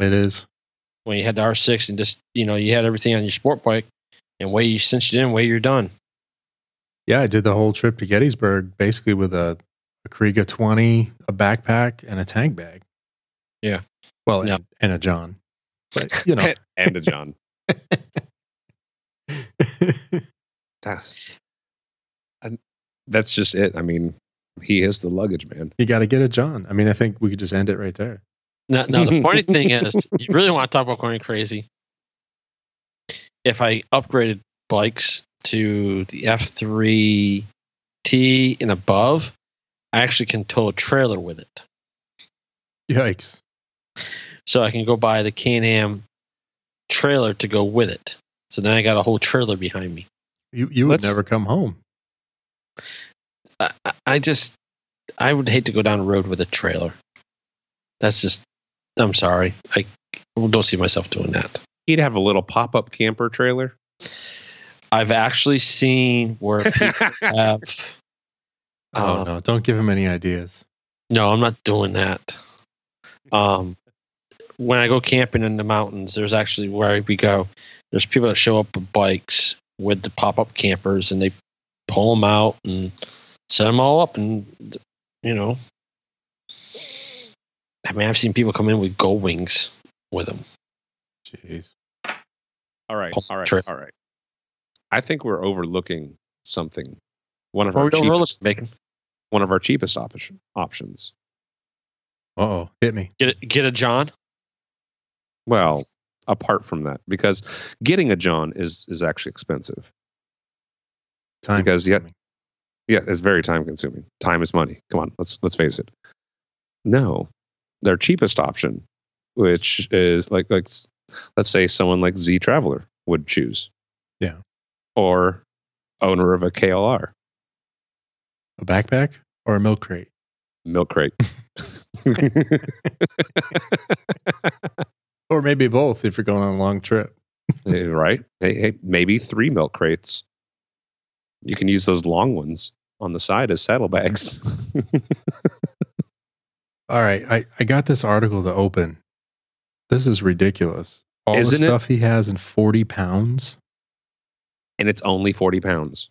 it is. When you had the R six and just you know you had everything on your sport bike, and way you cinched it in, way you're done. Yeah, I did the whole trip to Gettysburg basically with a, a Kriega 20, a backpack, and a tank bag. Yeah. Well, Yeah. and, and a John. But, you know. <laughs> and a John. <laughs> That's and that's just it. I mean, he is the luggage man. you got to get a John. I mean, I think we could just end it right there. Now, now the funny thing <laughs> is, you really want to talk about going crazy. If I upgraded bikes to the F3T and above, I actually can tow a trailer with it. Yikes. So I can go buy the Can-Am trailer to go with it. So now I got a whole trailer behind me. You, you would Let's- never come home. I, I- I just, I would hate to go down the road with a trailer. That's just. I'm sorry. I don't see myself doing that. He'd have a little pop up camper trailer. I've actually seen where <laughs> people have. Oh uh, no! Don't give him any ideas. No, I'm not doing that. Um, when I go camping in the mountains, there's actually where we go. There's people that show up with bikes with the pop up campers, and they pull them out and set them all up, and you know, I mean, I've seen people come in with gold wings with them. Jeez. all right all right trip. all right I think we're overlooking something. One of Or our we don't roll cheapest, bacon. one of our cheapest op- options. Uh oh! Hit me. Get it, get a John. Well, apart from that, because getting a John is is actually expensive. Time Because yet- consuming. Yeah, it's very time consuming. Time is money. Come on, let's let's face it. No, their cheapest option, which is like like let's say someone like Z Traveler would choose. Yeah. Or owner of a KLR a backpack or a milk crate. milk crate. <laughs> <laughs> Or maybe both if you're going on a long trip. Eh, right? Hey, hey, maybe three milk crates. You can use those long ones on the side as saddlebags. <laughs> All right, I, I got this article to open. This is ridiculous. All Isn't the it? stuff he has in 40 pounds. and it's only 40 pounds.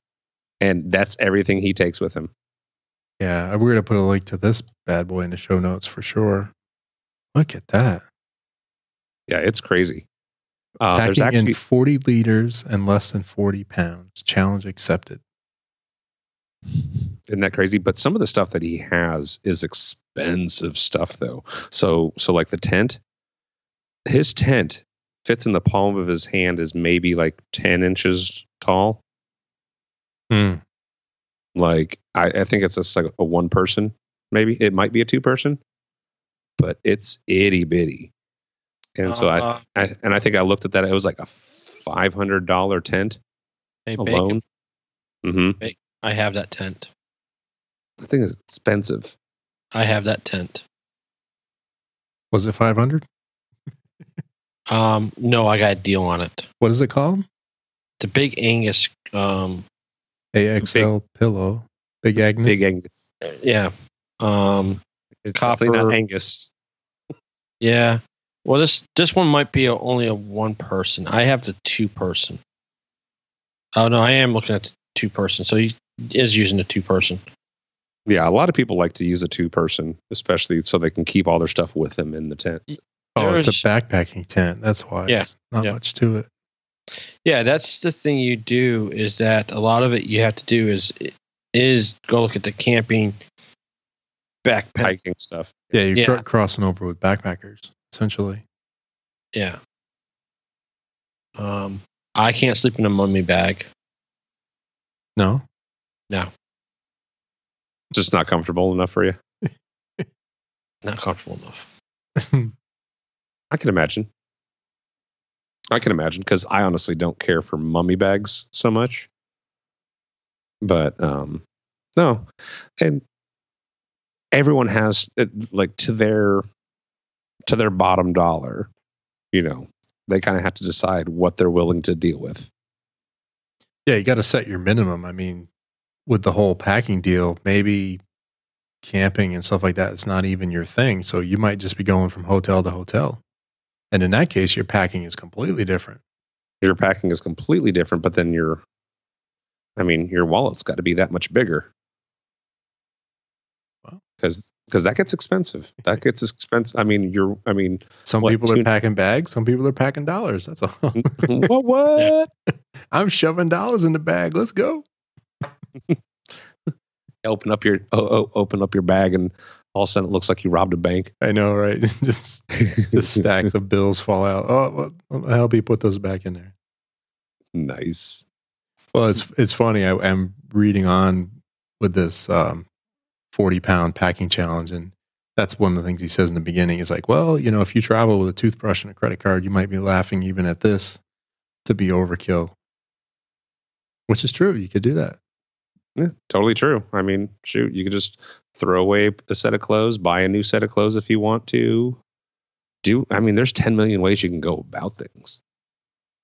And that's everything he takes with him. Yeah, we're going to put a link to this bad boy in the show notes for sure. Look at that. Yeah, it's crazy. Uh, there's Packing actually in 40 liters and less than 40 pounds. Challenge accepted. isn't that crazy? But some of the stuff that he has is expensive stuff, though. So, so like the tent, his tent fits in the palm of his hand is maybe like 10 inches tall. Hmm. Like I, I think it's just like a one person, maybe it might be a two person, but it's itty bitty. And so I, Uh, I, and I think I looked at that. It was like a five hundred dollar tent hey, bacon. alone. hmm I have that tent. I think it's expensive. I have that tent. Was it 500? Um, no, I got a deal on it. What is it called? The big Angus. Um, AXL pillow. Big Agnes. Big Angus. yeah. Um, It's Copper. not Angus. yeah. Well, this this one might be a, only a one person. I have the two person. Oh no, I am looking at the two person. So he is using the two person. Yeah, a lot of people like to use a two person, especially so they can keep all their stuff with them in the tent. Oh, it's a backpacking tent. That's why. Yeah, It's not yeah. much to it. Yeah, that's the thing you do is that a lot of it you have to do is is go look at the camping backpacking stuff. Yeah, you're Yeah. crossing over with backpackers, essentially. Yeah. Um, I can't sleep in a mummy bag. No? No. Just not comfortable enough for you. <laughs> Not comfortable enough. <laughs> I can imagine. I can imagine because I honestly don't care for mummy bags so much. But um, no, and everyone has uh, like to their to their bottom dollar. You know, they kind of have to decide what they're willing to deal with. yeah, you got to set your minimum. I mean, with the whole packing deal, maybe camping and stuff like that, it's not even your thing. So you might just be going from hotel to hotel. And in that case, your packing is completely different. Your packing is completely different, but then your, I mean, your wallet's got to be that much bigger. Because because that gets expensive. That gets expensive. I mean, you're. I mean, Some What, people are two- packing bags, some people are packing dollars. That's all. Mm, mm, mm, what? What? <laughs> I'm shoving dollars in the bag. Let's go. <laughs> Open up your oh, oh, open up your bag, and all of a sudden it looks like you robbed a bank. I know, right? <laughs> just just stacks of bills fall out. Oh, well, I'll help you put those back in there. nice. Well, it's it's funny. I, I'm reading on with this um, 40 pound packing challenge, and that's one of the things he says in the beginning. Is like, well, you know, if you travel with a toothbrush and a credit card, you might be laughing even at this to be overkill, which is true. You could do that. Yeah, totally true. I mean, shoot, you could just throw away a set of clothes, buy a new set of clothes if you want to. Do I mean there's 10 million ways you can go about things.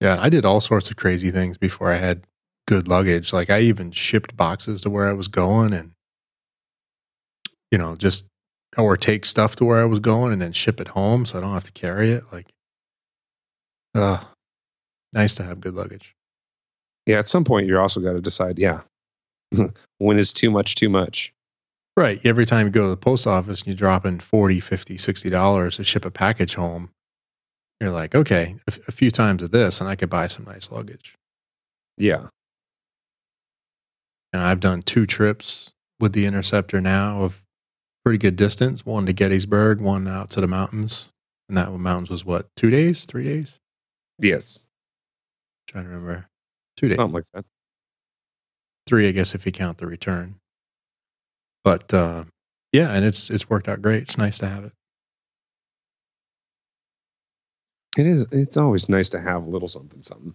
Yeah, I did all sorts of crazy things before I had good luggage. Like I even shipped boxes to where I was going and you know, just or take stuff to where I was going and then ship it home so I don't have to carry it. Like uh nice to have good luggage. Yeah, at some point you're also got to decide, yeah, <laughs> when is too much too much? Right. Every time you go to the post office and you drop in 40, 50, 60 dollars to ship a package home, you're like, okay, a, a few times of this and I could buy some nice luggage. Yeah. And I've done two trips with the Interceptor now of pretty good distance, one to Gettysburg, one out to the mountains. And that mountains was what, two days, three days? Yes. trying to remember. Two days. Something like that. Three, I guess, if you count the return. But uh, yeah, and it's it's worked out great. It's nice to have it. It is it's always nice to have a little something something.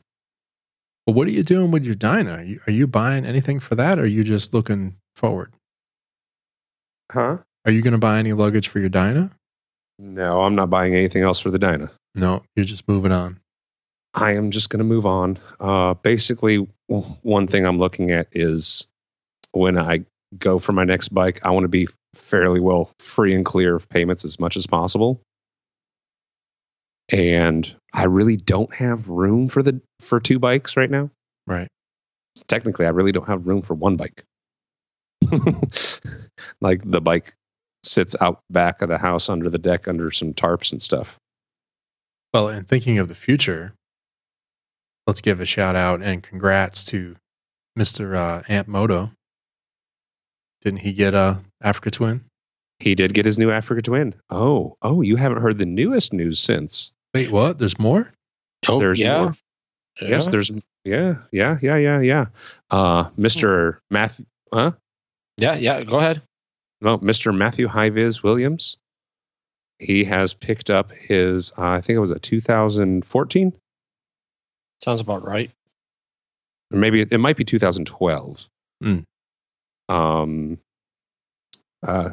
But what are you doing with your Dyna? Are you, are you buying anything for that, or are you just looking forward? Huh? Are you going to buy any luggage for your Dyna? No, I'm not buying anything else for the Dyna. No, you're just moving on. I am just going to move on. Uh, basically, one thing I'm looking at is when I go for my next bike, I want to be fairly well free and clear of payments as much as possible. And I really don't have room for the for two bikes right now. Right. Technically, I really don't have room for one bike. <laughs> like the bike sits out back of the house under the deck under some tarps and stuff. Well, and thinking of the future, let's give a shout out and congrats to Mr. Uh, Amp Moto. Didn't he get a Africa Twin? He did get his new Africa Twin. Oh, oh, you haven't heard the newest news since. Wait, what? There's more? Oh, There's yeah. more. Yes, there's yeah, yeah, yeah, yeah, yeah. Uh, Mr. Matthew, huh? Yeah, yeah. Go ahead. No, Mr. Matthew Highviz Williams. He has picked up his. Uh, I think it was a 2014, Sounds about right. or maybe it, it might be 2012. Hmm. Um, uh,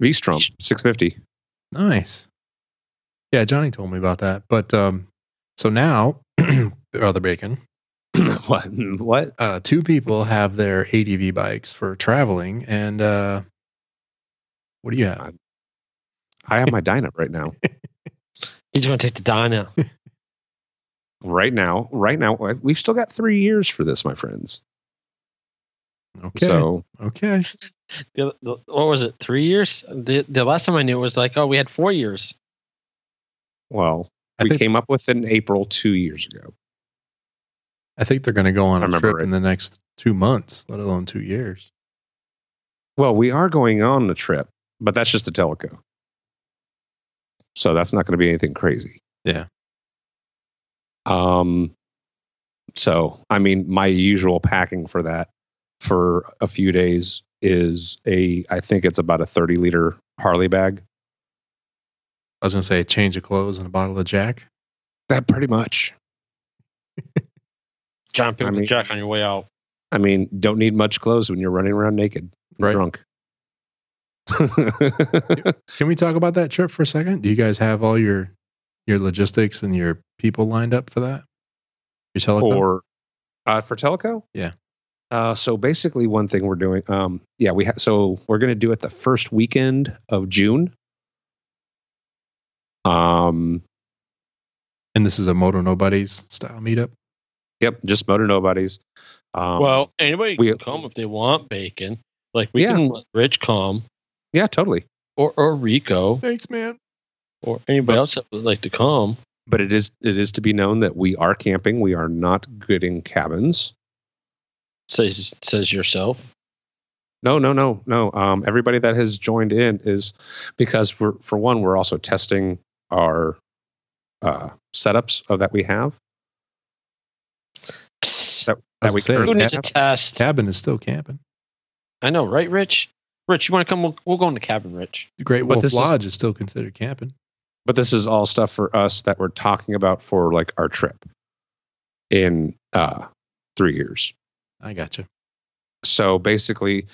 V-Strom 650. Nice. Yeah, Johnny told me about that. But um, so now, <clears throat> Brother Bacon, what? <coughs> What? uh, two people have their ADV bikes for traveling. And uh, what do you have? I have my Dyna right now. <laughs> He's going to take the Dyna. Right now, right now, we've still got three years for this, my friends. Okay. So okay. <laughs> The, the, what was it? Three years? The, the last time I knew it was like, oh, we had four years. Well, I we think, came up with it in April two years ago. I think they're going to go on I a trip it. in the next two months, let alone two years. Well, we are going on a trip, but that's just a Tellico. So that's not going to be anything crazy. Yeah. Um. So, I mean, my usual packing for that for a few days is a, I think it's about a 30 liter Harley bag. I was going to say a change of clothes and a bottle of Jack. That pretty much. John, pick I mean- the jack on your way out. I mean, don't need much clothes when you're running around naked, Right. drunk. <laughs> Can we talk about that trip for a second? Do you guys have all your your logistics and your people lined up for that? Your telecom? or uh, for Tellico. Yeah. Uh, so basically, one thing we're doing, um, yeah, we ha- so we're going to do it the first weekend of June. Um, and this is a Moto Nobodies style meetup. yep, just motor nobodies. Um, well, anybody we- can come if they want bacon. Like we Yeah. can let Rich come, yeah, totally. or or Rico, Thanks, man. or anybody else that would like to come. But it is it is to be known that we are camping. We are not getting cabins. Says says yourself. No, no, no, no. Um, everybody that has joined in is because we're for one, we're also testing our uh, setups of that we have. That, that we say, Who currently needs a test? Cabin is still camping. I know, right, Rich? Rich, you want to come? We'll, we'll go in the cabin, Rich. The Great But Wolf this is- Lodge is still considered camping. but this is all stuff for us that we're talking about for like our trip in uh three years I got you. so basically,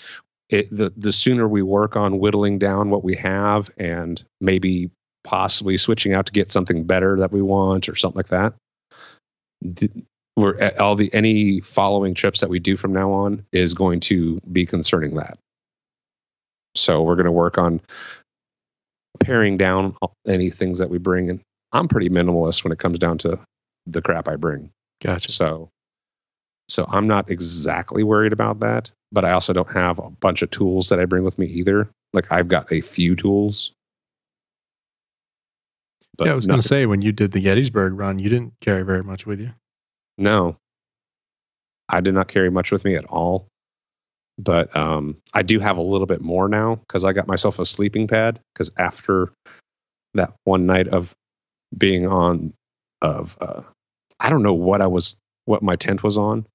it, the the sooner we work on whittling down what we have and maybe possibly switching out to get something better that we want or something like that. The, we're all the any following trips that we do from now on is going to be concerning that. So we're going to work on paring down any things that we bring and I'm pretty minimalist when it comes down to the crap I bring. Gotcha. So so I'm not exactly worried about that, but I also don't have a bunch of tools that I bring with me either. Like I've got a few tools. But yeah, I was going to say when you did the Gettysburg run, you didn't carry very much with you. no. I did not carry much with me at all. But um, I do have a little bit more now because I got myself a sleeping pad. Because after that one night of being on, of uh, I don't know what I was, what my tent was on,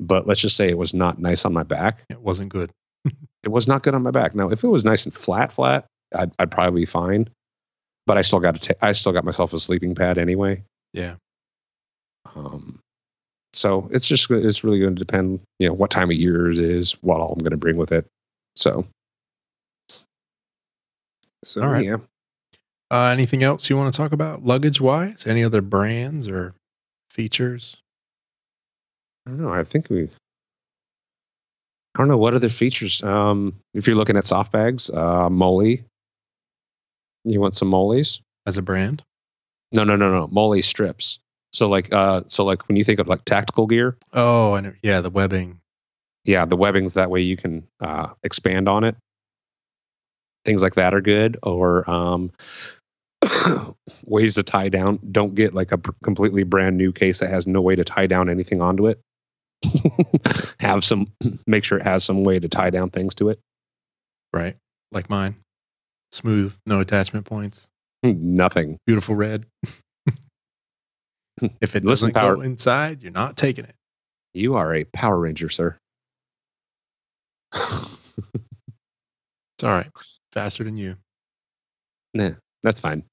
but let's just say it was not nice on my back. It wasn't good. <laughs> It was not good on my back. Now, if it was nice and flat, flat, I'd, I'd probably be fine. But I still got to. I still got myself a sleeping pad anyway. Yeah. Um, so it's just it's really going to depend, you know, what time of year it is, what all I'm going to bring with it. So, so All right. yeah. Uh, anything else you want to talk about luggage wise? Any other brands or features? I don't know. I think we. I don't know what other features. Um, if you're looking at soft bags, uh, MOLLE. You want some Mollies? as a brand? No, no, no, no. MOLLE strips. So like, uh, so like when you think of like tactical gear, Oh, and. Yeah, the webbing. yeah, the webbings that way you can uh, expand on it. Things like that are good, or um, <coughs> ways to tie down. Don't get like a pr- completely brand new case that has no way to tie down anything onto it. <laughs> Have some, <coughs> make sure it has some way to tie down things to it. right? Like mine. Smooth, no attachment points, Nothing. beautiful red. <laughs> if it Listen, doesn't Power- go inside, you're not taking it. You are a Power Ranger, sir. It's all right. Faster than you. nah, that's fine.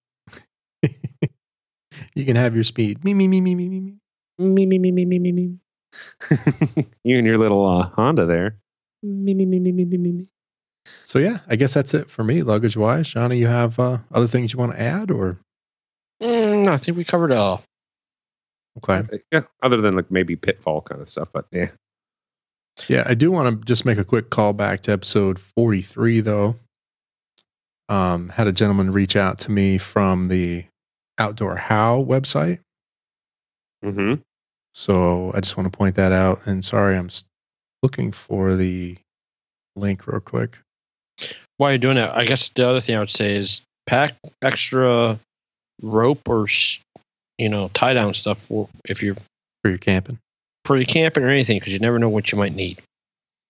you can have your speed. Me, me, me, me, me, me, me. Me, me, me, me, me, me, me. you and your little uh, Honda there. Me, me, me, me, me, me, me, me. So yeah, I guess that's it for me, luggage wise. Johnny, you have uh, other things you want to add, or Mm, no, I think we covered it all. Okay? Yeah, other than like maybe pitfall kind of stuff, but yeah. Yeah, I do want to just make a quick call back to episode 43, though. Um, had a gentleman reach out to me from the Outdoor How website. Mm-hmm. So I just want to point that out. And sorry, I'm looking for the link real quick. While you're doing that, I guess the other thing I would say is pack extra rope or s- you know tie down stuff for if you're for your camping. for your camping or anything because you never know what you might need.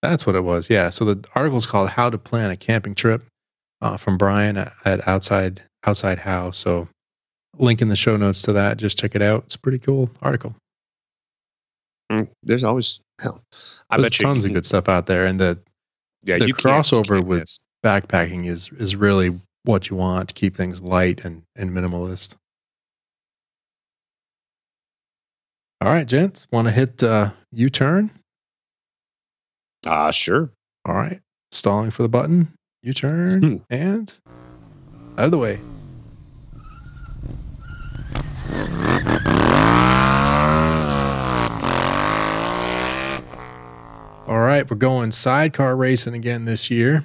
That's what it was. Yeah. So the article is called "How to Plan a Camping Trip" uh, from Brian at, at Outside Outside How. So link in the show notes to that. Just check it out. It's a pretty cool article. Mm, there's always hell. I There's bet you tons you of good stuff out there, and the Yeah, the you can't- crossover can't with- miss. backpacking is is really what you want to keep things light and and minimalist. All right, gents, want to hit uh, U turn? Ah, sure. All right, stalling for the button. U turn Hmm. and out of the way. All right, we're going sidecar racing again this year.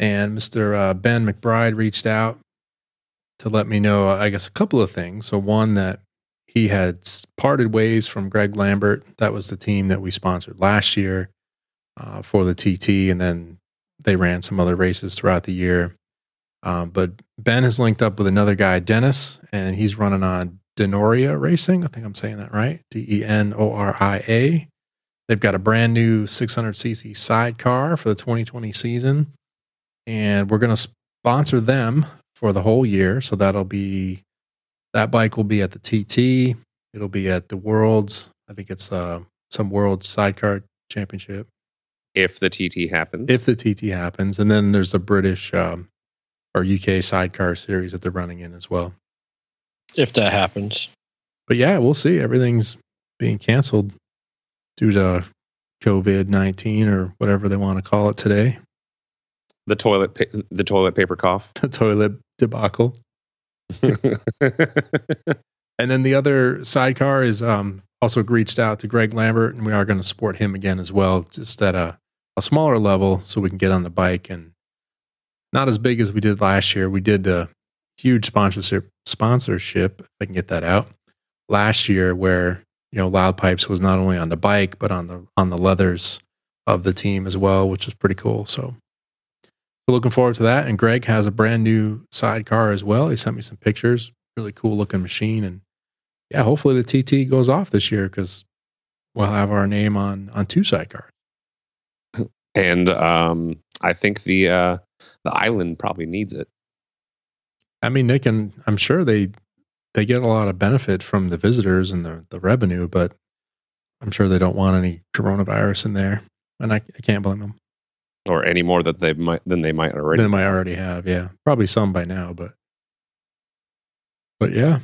And Mr. Uh, Ben McBride reached out to let me know, uh, I guess, a couple of things. So, one, that he had parted ways from Greg Lambert. That was the team that we sponsored last year uh, for the TT. And then they ran some other races throughout the year. Um, but Ben has linked up with another guy, Dennis, and he's running on Denoria Racing. I think I'm saying that right. D E N O R I A. They've got a brand new 600cc sidecar for the 2020 season. And we're going to sponsor them for the whole year. So that'll be, that bike will be at the TT. It'll be at the Worlds. I think it's uh, some World Sidecar Championship If the TT happens. if the TT happens. And then there's a British um, or UK sidecar series that they're running in as well. If that happens, But yeah, we'll see. Everything's being canceled due to COVID nineteen or whatever they want to call it today, The toilet, pa- the toilet paper cough. <laughs> the toilet debacle. <laughs> And then the other sidecar is um, also reached out to Greg Lambert, and we are going to support him again as well, just at a, a smaller level, so we can get on the bike and not as big as we did last year. We did a huge sponsorship sponsorship, if I can get that out, last year, where you know Loud Pipes was not only on the bike but on the on the leathers of the team as well, which was pretty cool. So. Looking forward to that. And Greg has a brand new sidecar as well. He sent me some pictures. Really cool looking machine. And yeah, hopefully the TT goes off this year because we'll have our name on on two sidecars. and um, I think the uh, the island probably needs it. I mean, they can. I'm sure they they get a lot of benefit from the visitors and the the revenue, but I'm sure they don't want any coronavirus in there, and I, I can't blame them. Or any more that they might than they might already. They might already have, yeah, probably some by now, but but yeah.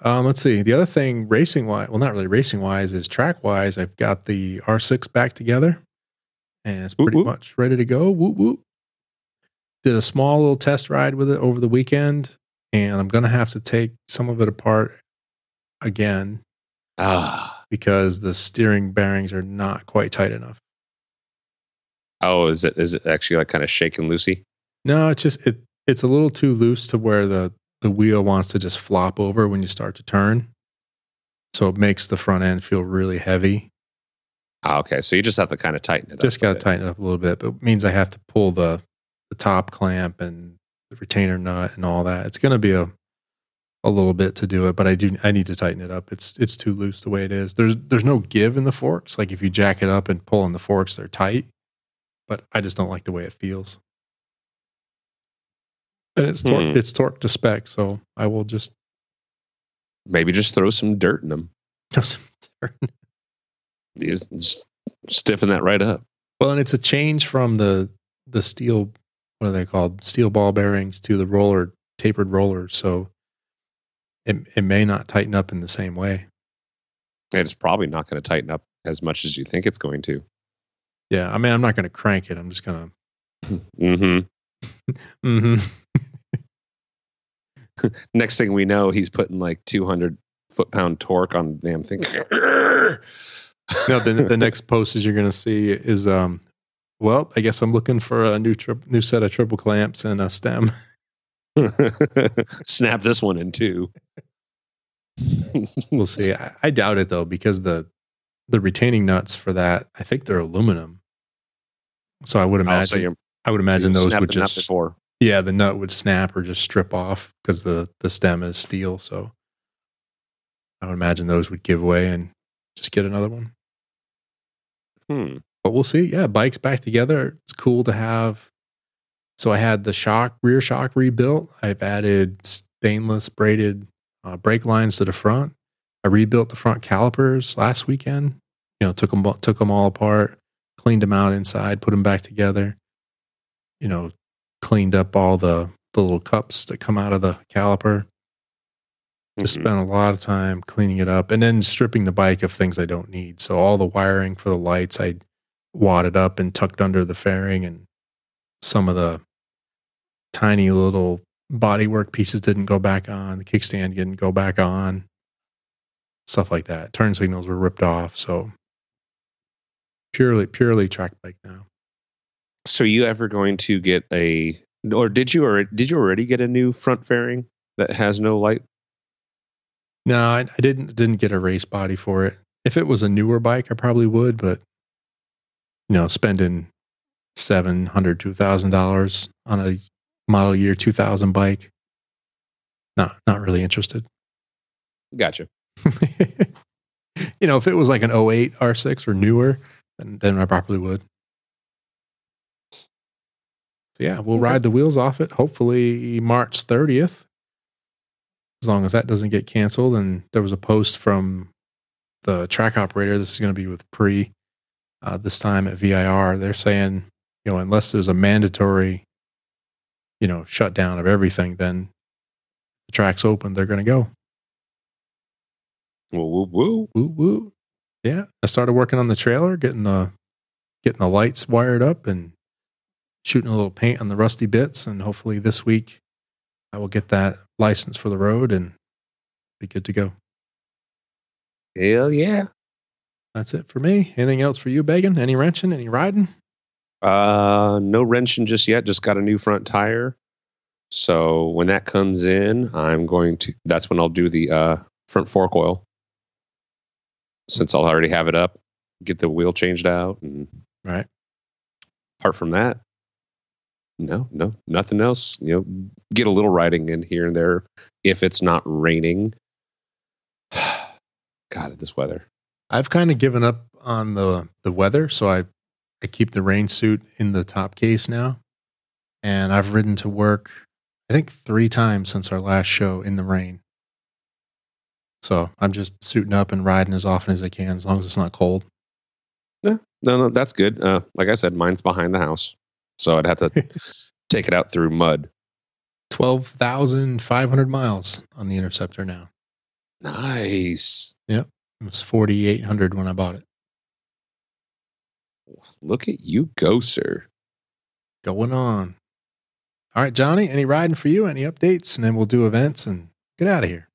Um, let's see. The other thing, racing wise, well, not really racing wise, is track wise. I've got the R6 back together, and it's Whoop, pretty whoop. much ready to go. Whoop whoop. Did a small little test ride with it over the weekend, and I'm gonna have to take some of it apart again Ah, because the steering bearings are not quite tight enough. Oh, is it is it actually like kind of shaking loosey? No, it's just it it's a little too loose to where the the wheel wants to just flop over when you start to turn. So it makes the front end feel really heavy. Ah, okay, so you just have to kind of tighten it. Up. Just got to tighten it up a little bit, but it means I have to pull the the top clamp and the retainer nut and all that. It's going to be a a little bit to do it, but I do I need to tighten it up. It's it's too loose the way it is. There's there's no give in the forks. Like if you jack it up and pull on the forks, they're tight. But I just don't like the way it feels. And it's tor- Hmm. it's torque to spec, so I will just Maybe just throw some dirt in them. just You just stiffen that right up. Well, and it's a change from the the steel what are they called? Steel ball bearings to the roller tapered rollers. So it it may not tighten up in the same way. And it's probably not going to tighten up as much as you think it's going to. Yeah, I mean, I'm not going to crank it. I'm just going hmm to. hmm Next thing we know, he's putting like 200 foot pound torque on the damn thing. No, the the <laughs> next post is you're going to see is um. Well, I guess I'm looking for a new tri- new set of triple clamps and a stem. <laughs> Snap this one in two. We'll see. I, I doubt it though because the the retaining nuts for that I think they're aluminum. So I would Oh, so imagine I would imagine you those would just before. Yeah, the nut would snap or just strip off because the the stem is steel. So I would imagine those would give way and just get another one. Hmm. But we'll see. Yeah, bikes back together. It's cool to have. So I had the shock rear shock rebuilt. I've added stainless braided uh, brake lines to the front. I rebuilt the front calipers last weekend. You know, took them took them all apart, cleaned them out inside, put them back together. You know, cleaned up all the the little cups that come out of the caliper. Just Mhm. spent a lot of time cleaning it up and then stripping the bike of things I don't need. So all the wiring for the lights I wadded up and tucked under the fairing and some of the tiny little bodywork pieces didn't go back on. The kickstand didn't go back on. Stuff like that. Turn signals were ripped off. So purely, purely track bike now. So you ever going to get a or did you or did you already get a new front fairing that has no light? No, I, I didn't didn't get a race body for it. If it was a newer bike, I probably would, but you know, spending seven hundred, two thousand dollars on a model year two thousand bike, not not really interested. Gotcha. <laughs> you know, if it was like an 08 R6 or newer, then then I probably would. So yeah, we'll Okay. ride the wheels off it. Hopefully March 30th. As long as that doesn't get canceled. And there was a post from the track operator. This is going to be with pre uh, this time at VIR. They're saying, you know, unless there's a mandatory, you know, shutdown of everything, then the track's open. They're going to go. Woo woo woo. Woo woo. Yeah, I started working on the trailer, getting the getting the lights wired up and shooting a little paint on the rusty bits and hopefully this week I will get that license for the road and be good to go. Hell yeah. That's it for me. Anything else for you, Bacon? Any wrenching? Any riding? Uh, no wrenching just yet. Just got a new front tire. So when that comes in, I'm going to. That's when I'll do the uh, front fork oil. Since I'll already have it up, get the wheel changed out, and Right. apart from that, no, no, nothing else. You know, get a little riding in here and there if it's not raining. <sighs> God, this weather. I've kind of given up on the the weather, so I I keep the rain suit in the top case now. And I've ridden to work I think 3 times since our last show in the rain. So, I'm just suiting up and riding as often as I can as long as it's not cold. No, no, no, that's good. Uh, like I said, mine's behind the house, so I'd have to <laughs> take it out through mud. 12,500 miles on the Interceptor now. Nice. Yep, it was 4,800 when I bought it. Look at you go, sir. Going on. All right, Johnny, any riding for you? Any updates? And then we'll do events and get out of here.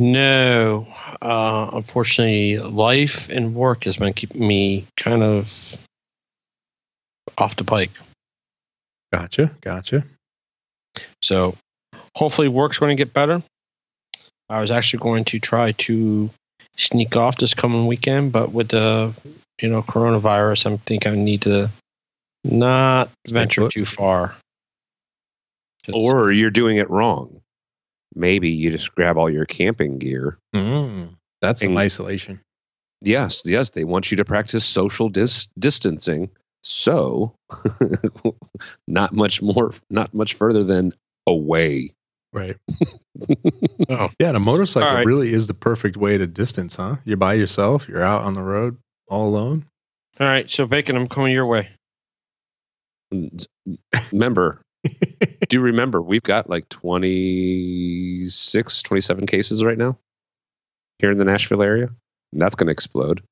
No, uh, unfortunately, life and work has been keeping me kind of off the pike. Gotcha. Gotcha. So hopefully, work's going to get better. I was actually going to try to sneak off this coming weekend, but with the you know coronavirus, I think I need to not Stay venture put. too far. Or you're doing it wrong. Maybe you just grab all your camping gear. Mm, that's some isolation. Yes, yes, they want you to practice social dis- distancing. So, <laughs> not much more, not much further than away. Right. <laughs> Oh. Yeah, and a motorcycle All right. really is the perfect way to distance, huh? You're by yourself, you're out on the road all alone. all right, so Bacon, I'm coming your way. Remember, do you remember we've got like 26, 27 cases right now here in the Nashville area. And that's going to explode.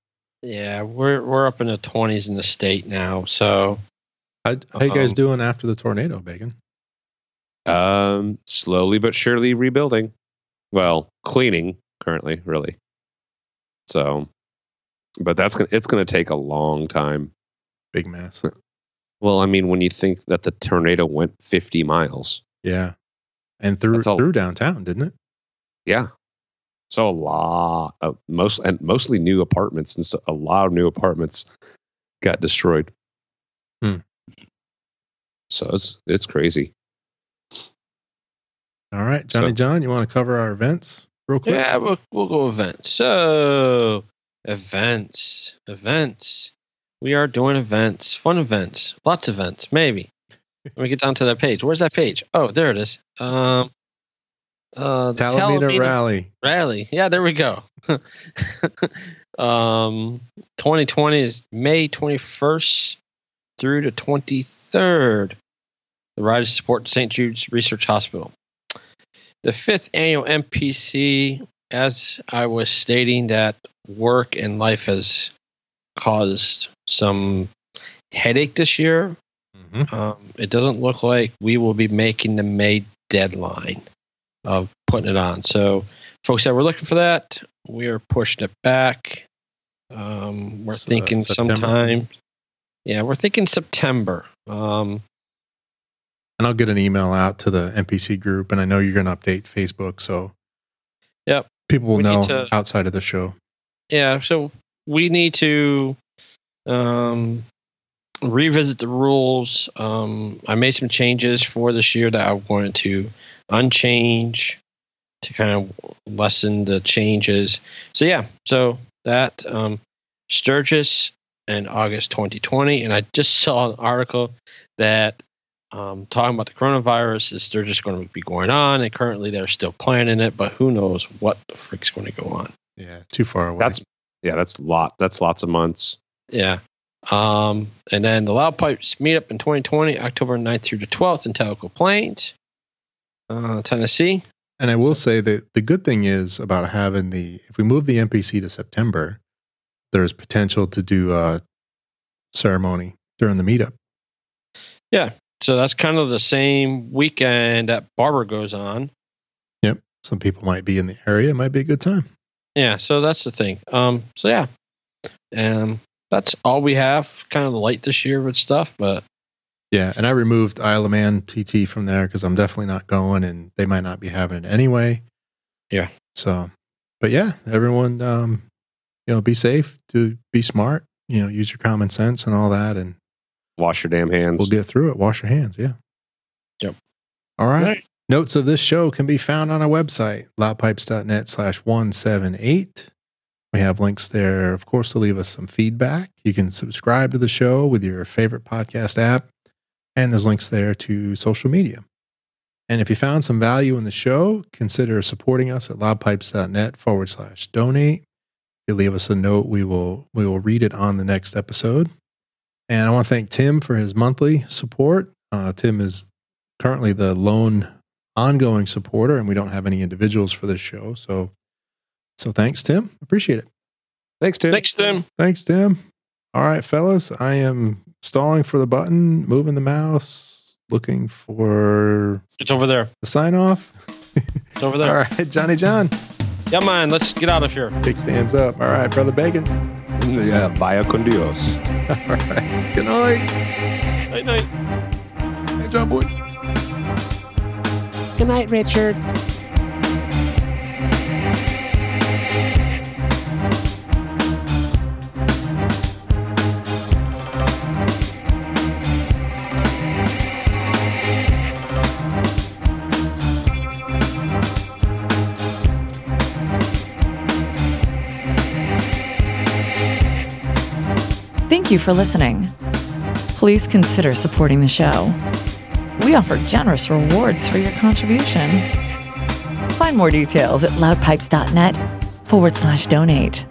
Yeah, we're we're up in the twenties in the state now. So How, how you guys Um, doing after the tornado, Bacon? Um, slowly but surely rebuilding. Well, cleaning currently, really. So, but that's gonna it's gonna take a long time. Big mess. Well, I mean, when you think that the tornado went 50 miles, Yeah. And through all- through downtown, didn't it? yeah. So a lot of most and mostly new apartments, and so a lot of new apartments got destroyed. Hmm. So it's it's crazy. All right, Johnny So- John, you want to cover our events real quick? yeah, we'll we'll go events. So events, events. We are doing events, fun events, lots of events. Maybe. Let me get down to that page. Where's that page? Oh, there it is. Um, uh, the Talimena Talimena Rally. Rally. Yeah, there we go. <laughs> um, 2020 is May 21st through the 23rd. The ride is support St. Jude's Research Hospital. The fifth annual NPC, as I was stating, that work and life has caused some headache this year. Mhm. Um, it doesn't look like we will be making the May deadline of putting it on. So, folks that were looking for that, we are pushing it back. Um, we're uh, thinking September. sometime. Yeah, we're thinking September. Um, And I'll get an email out to the NPC group, and I know you're going to update Facebook, so Yep. people will We know to- outside of the show. yeah, so we need to um, revisit the rules. Um, I made some changes for this year that I wanted to unchange to kind of lessen the changes. So yeah, so that um, Sturgis in August 2020, and I just saw an article that um, talking about the coronavirus is Sturgis going to be going on, and currently they're still planning it, but who knows what the freak's going to go on. Yeah, too far away. That's yeah, that's lot. That's lots of months. Yeah. Um, and then the Loud Pipes meetup in 2020, October 9th through the 12th in Tellico Plains, uh, Tennessee. And I will say that the good thing is about having the if we move the NPC to September, there's potential to do a ceremony during the meetup. Yeah. So that's kind of the same weekend that Barber goes on. Yep. Some people might be in the area. It might be a good time. Yeah, so that's the thing. Um, so yeah, um, that's all we have. Kind of light this year with stuff, but Yeah, and I removed Isle of Man TT from there because I'm definitely not going, and they might not be having it anyway. Yeah. So, but yeah, everyone, um, you know, be safe, to be smart, you know, use your common sense and all that, and Wash your damn hands. we'll get through it. Wash your hands. Yeah. Yep. All right. Right. Notes of this show can be found on our website, loudpipes.net slash 178. We have links there, of course, to leave us some feedback. You can subscribe to the show with your favorite podcast app, and there's links there to social media. And if you found some value in the show, consider supporting us at loudpipes.net forward slash donate. If you leave us a note, we will we will read it on the next episode. And I want to thank Tim for his monthly support. Uh, Tim is currently the lone ongoing supporter, and we don't have any individuals for this show. So, so thanks, Tim. Appreciate it. Thanks, Tim. thanks, Tim. Thanks, Tim. All right, fellas, I am stalling for the button, moving the mouse, looking for It's over there. the sign off. It's over there. <laughs> All right, Johnny John, Yeah, man. Let's get out of here. big stands up. All right, brother Bacon. Yeah, vaya con Dios. <laughs> All right, good night. Night, night. Hey, John Boy. Good night, Richard. Thank you for listening. Please consider supporting the show. We offer generous rewards for your contribution. Find more details at loudpipes.net forward slash donate.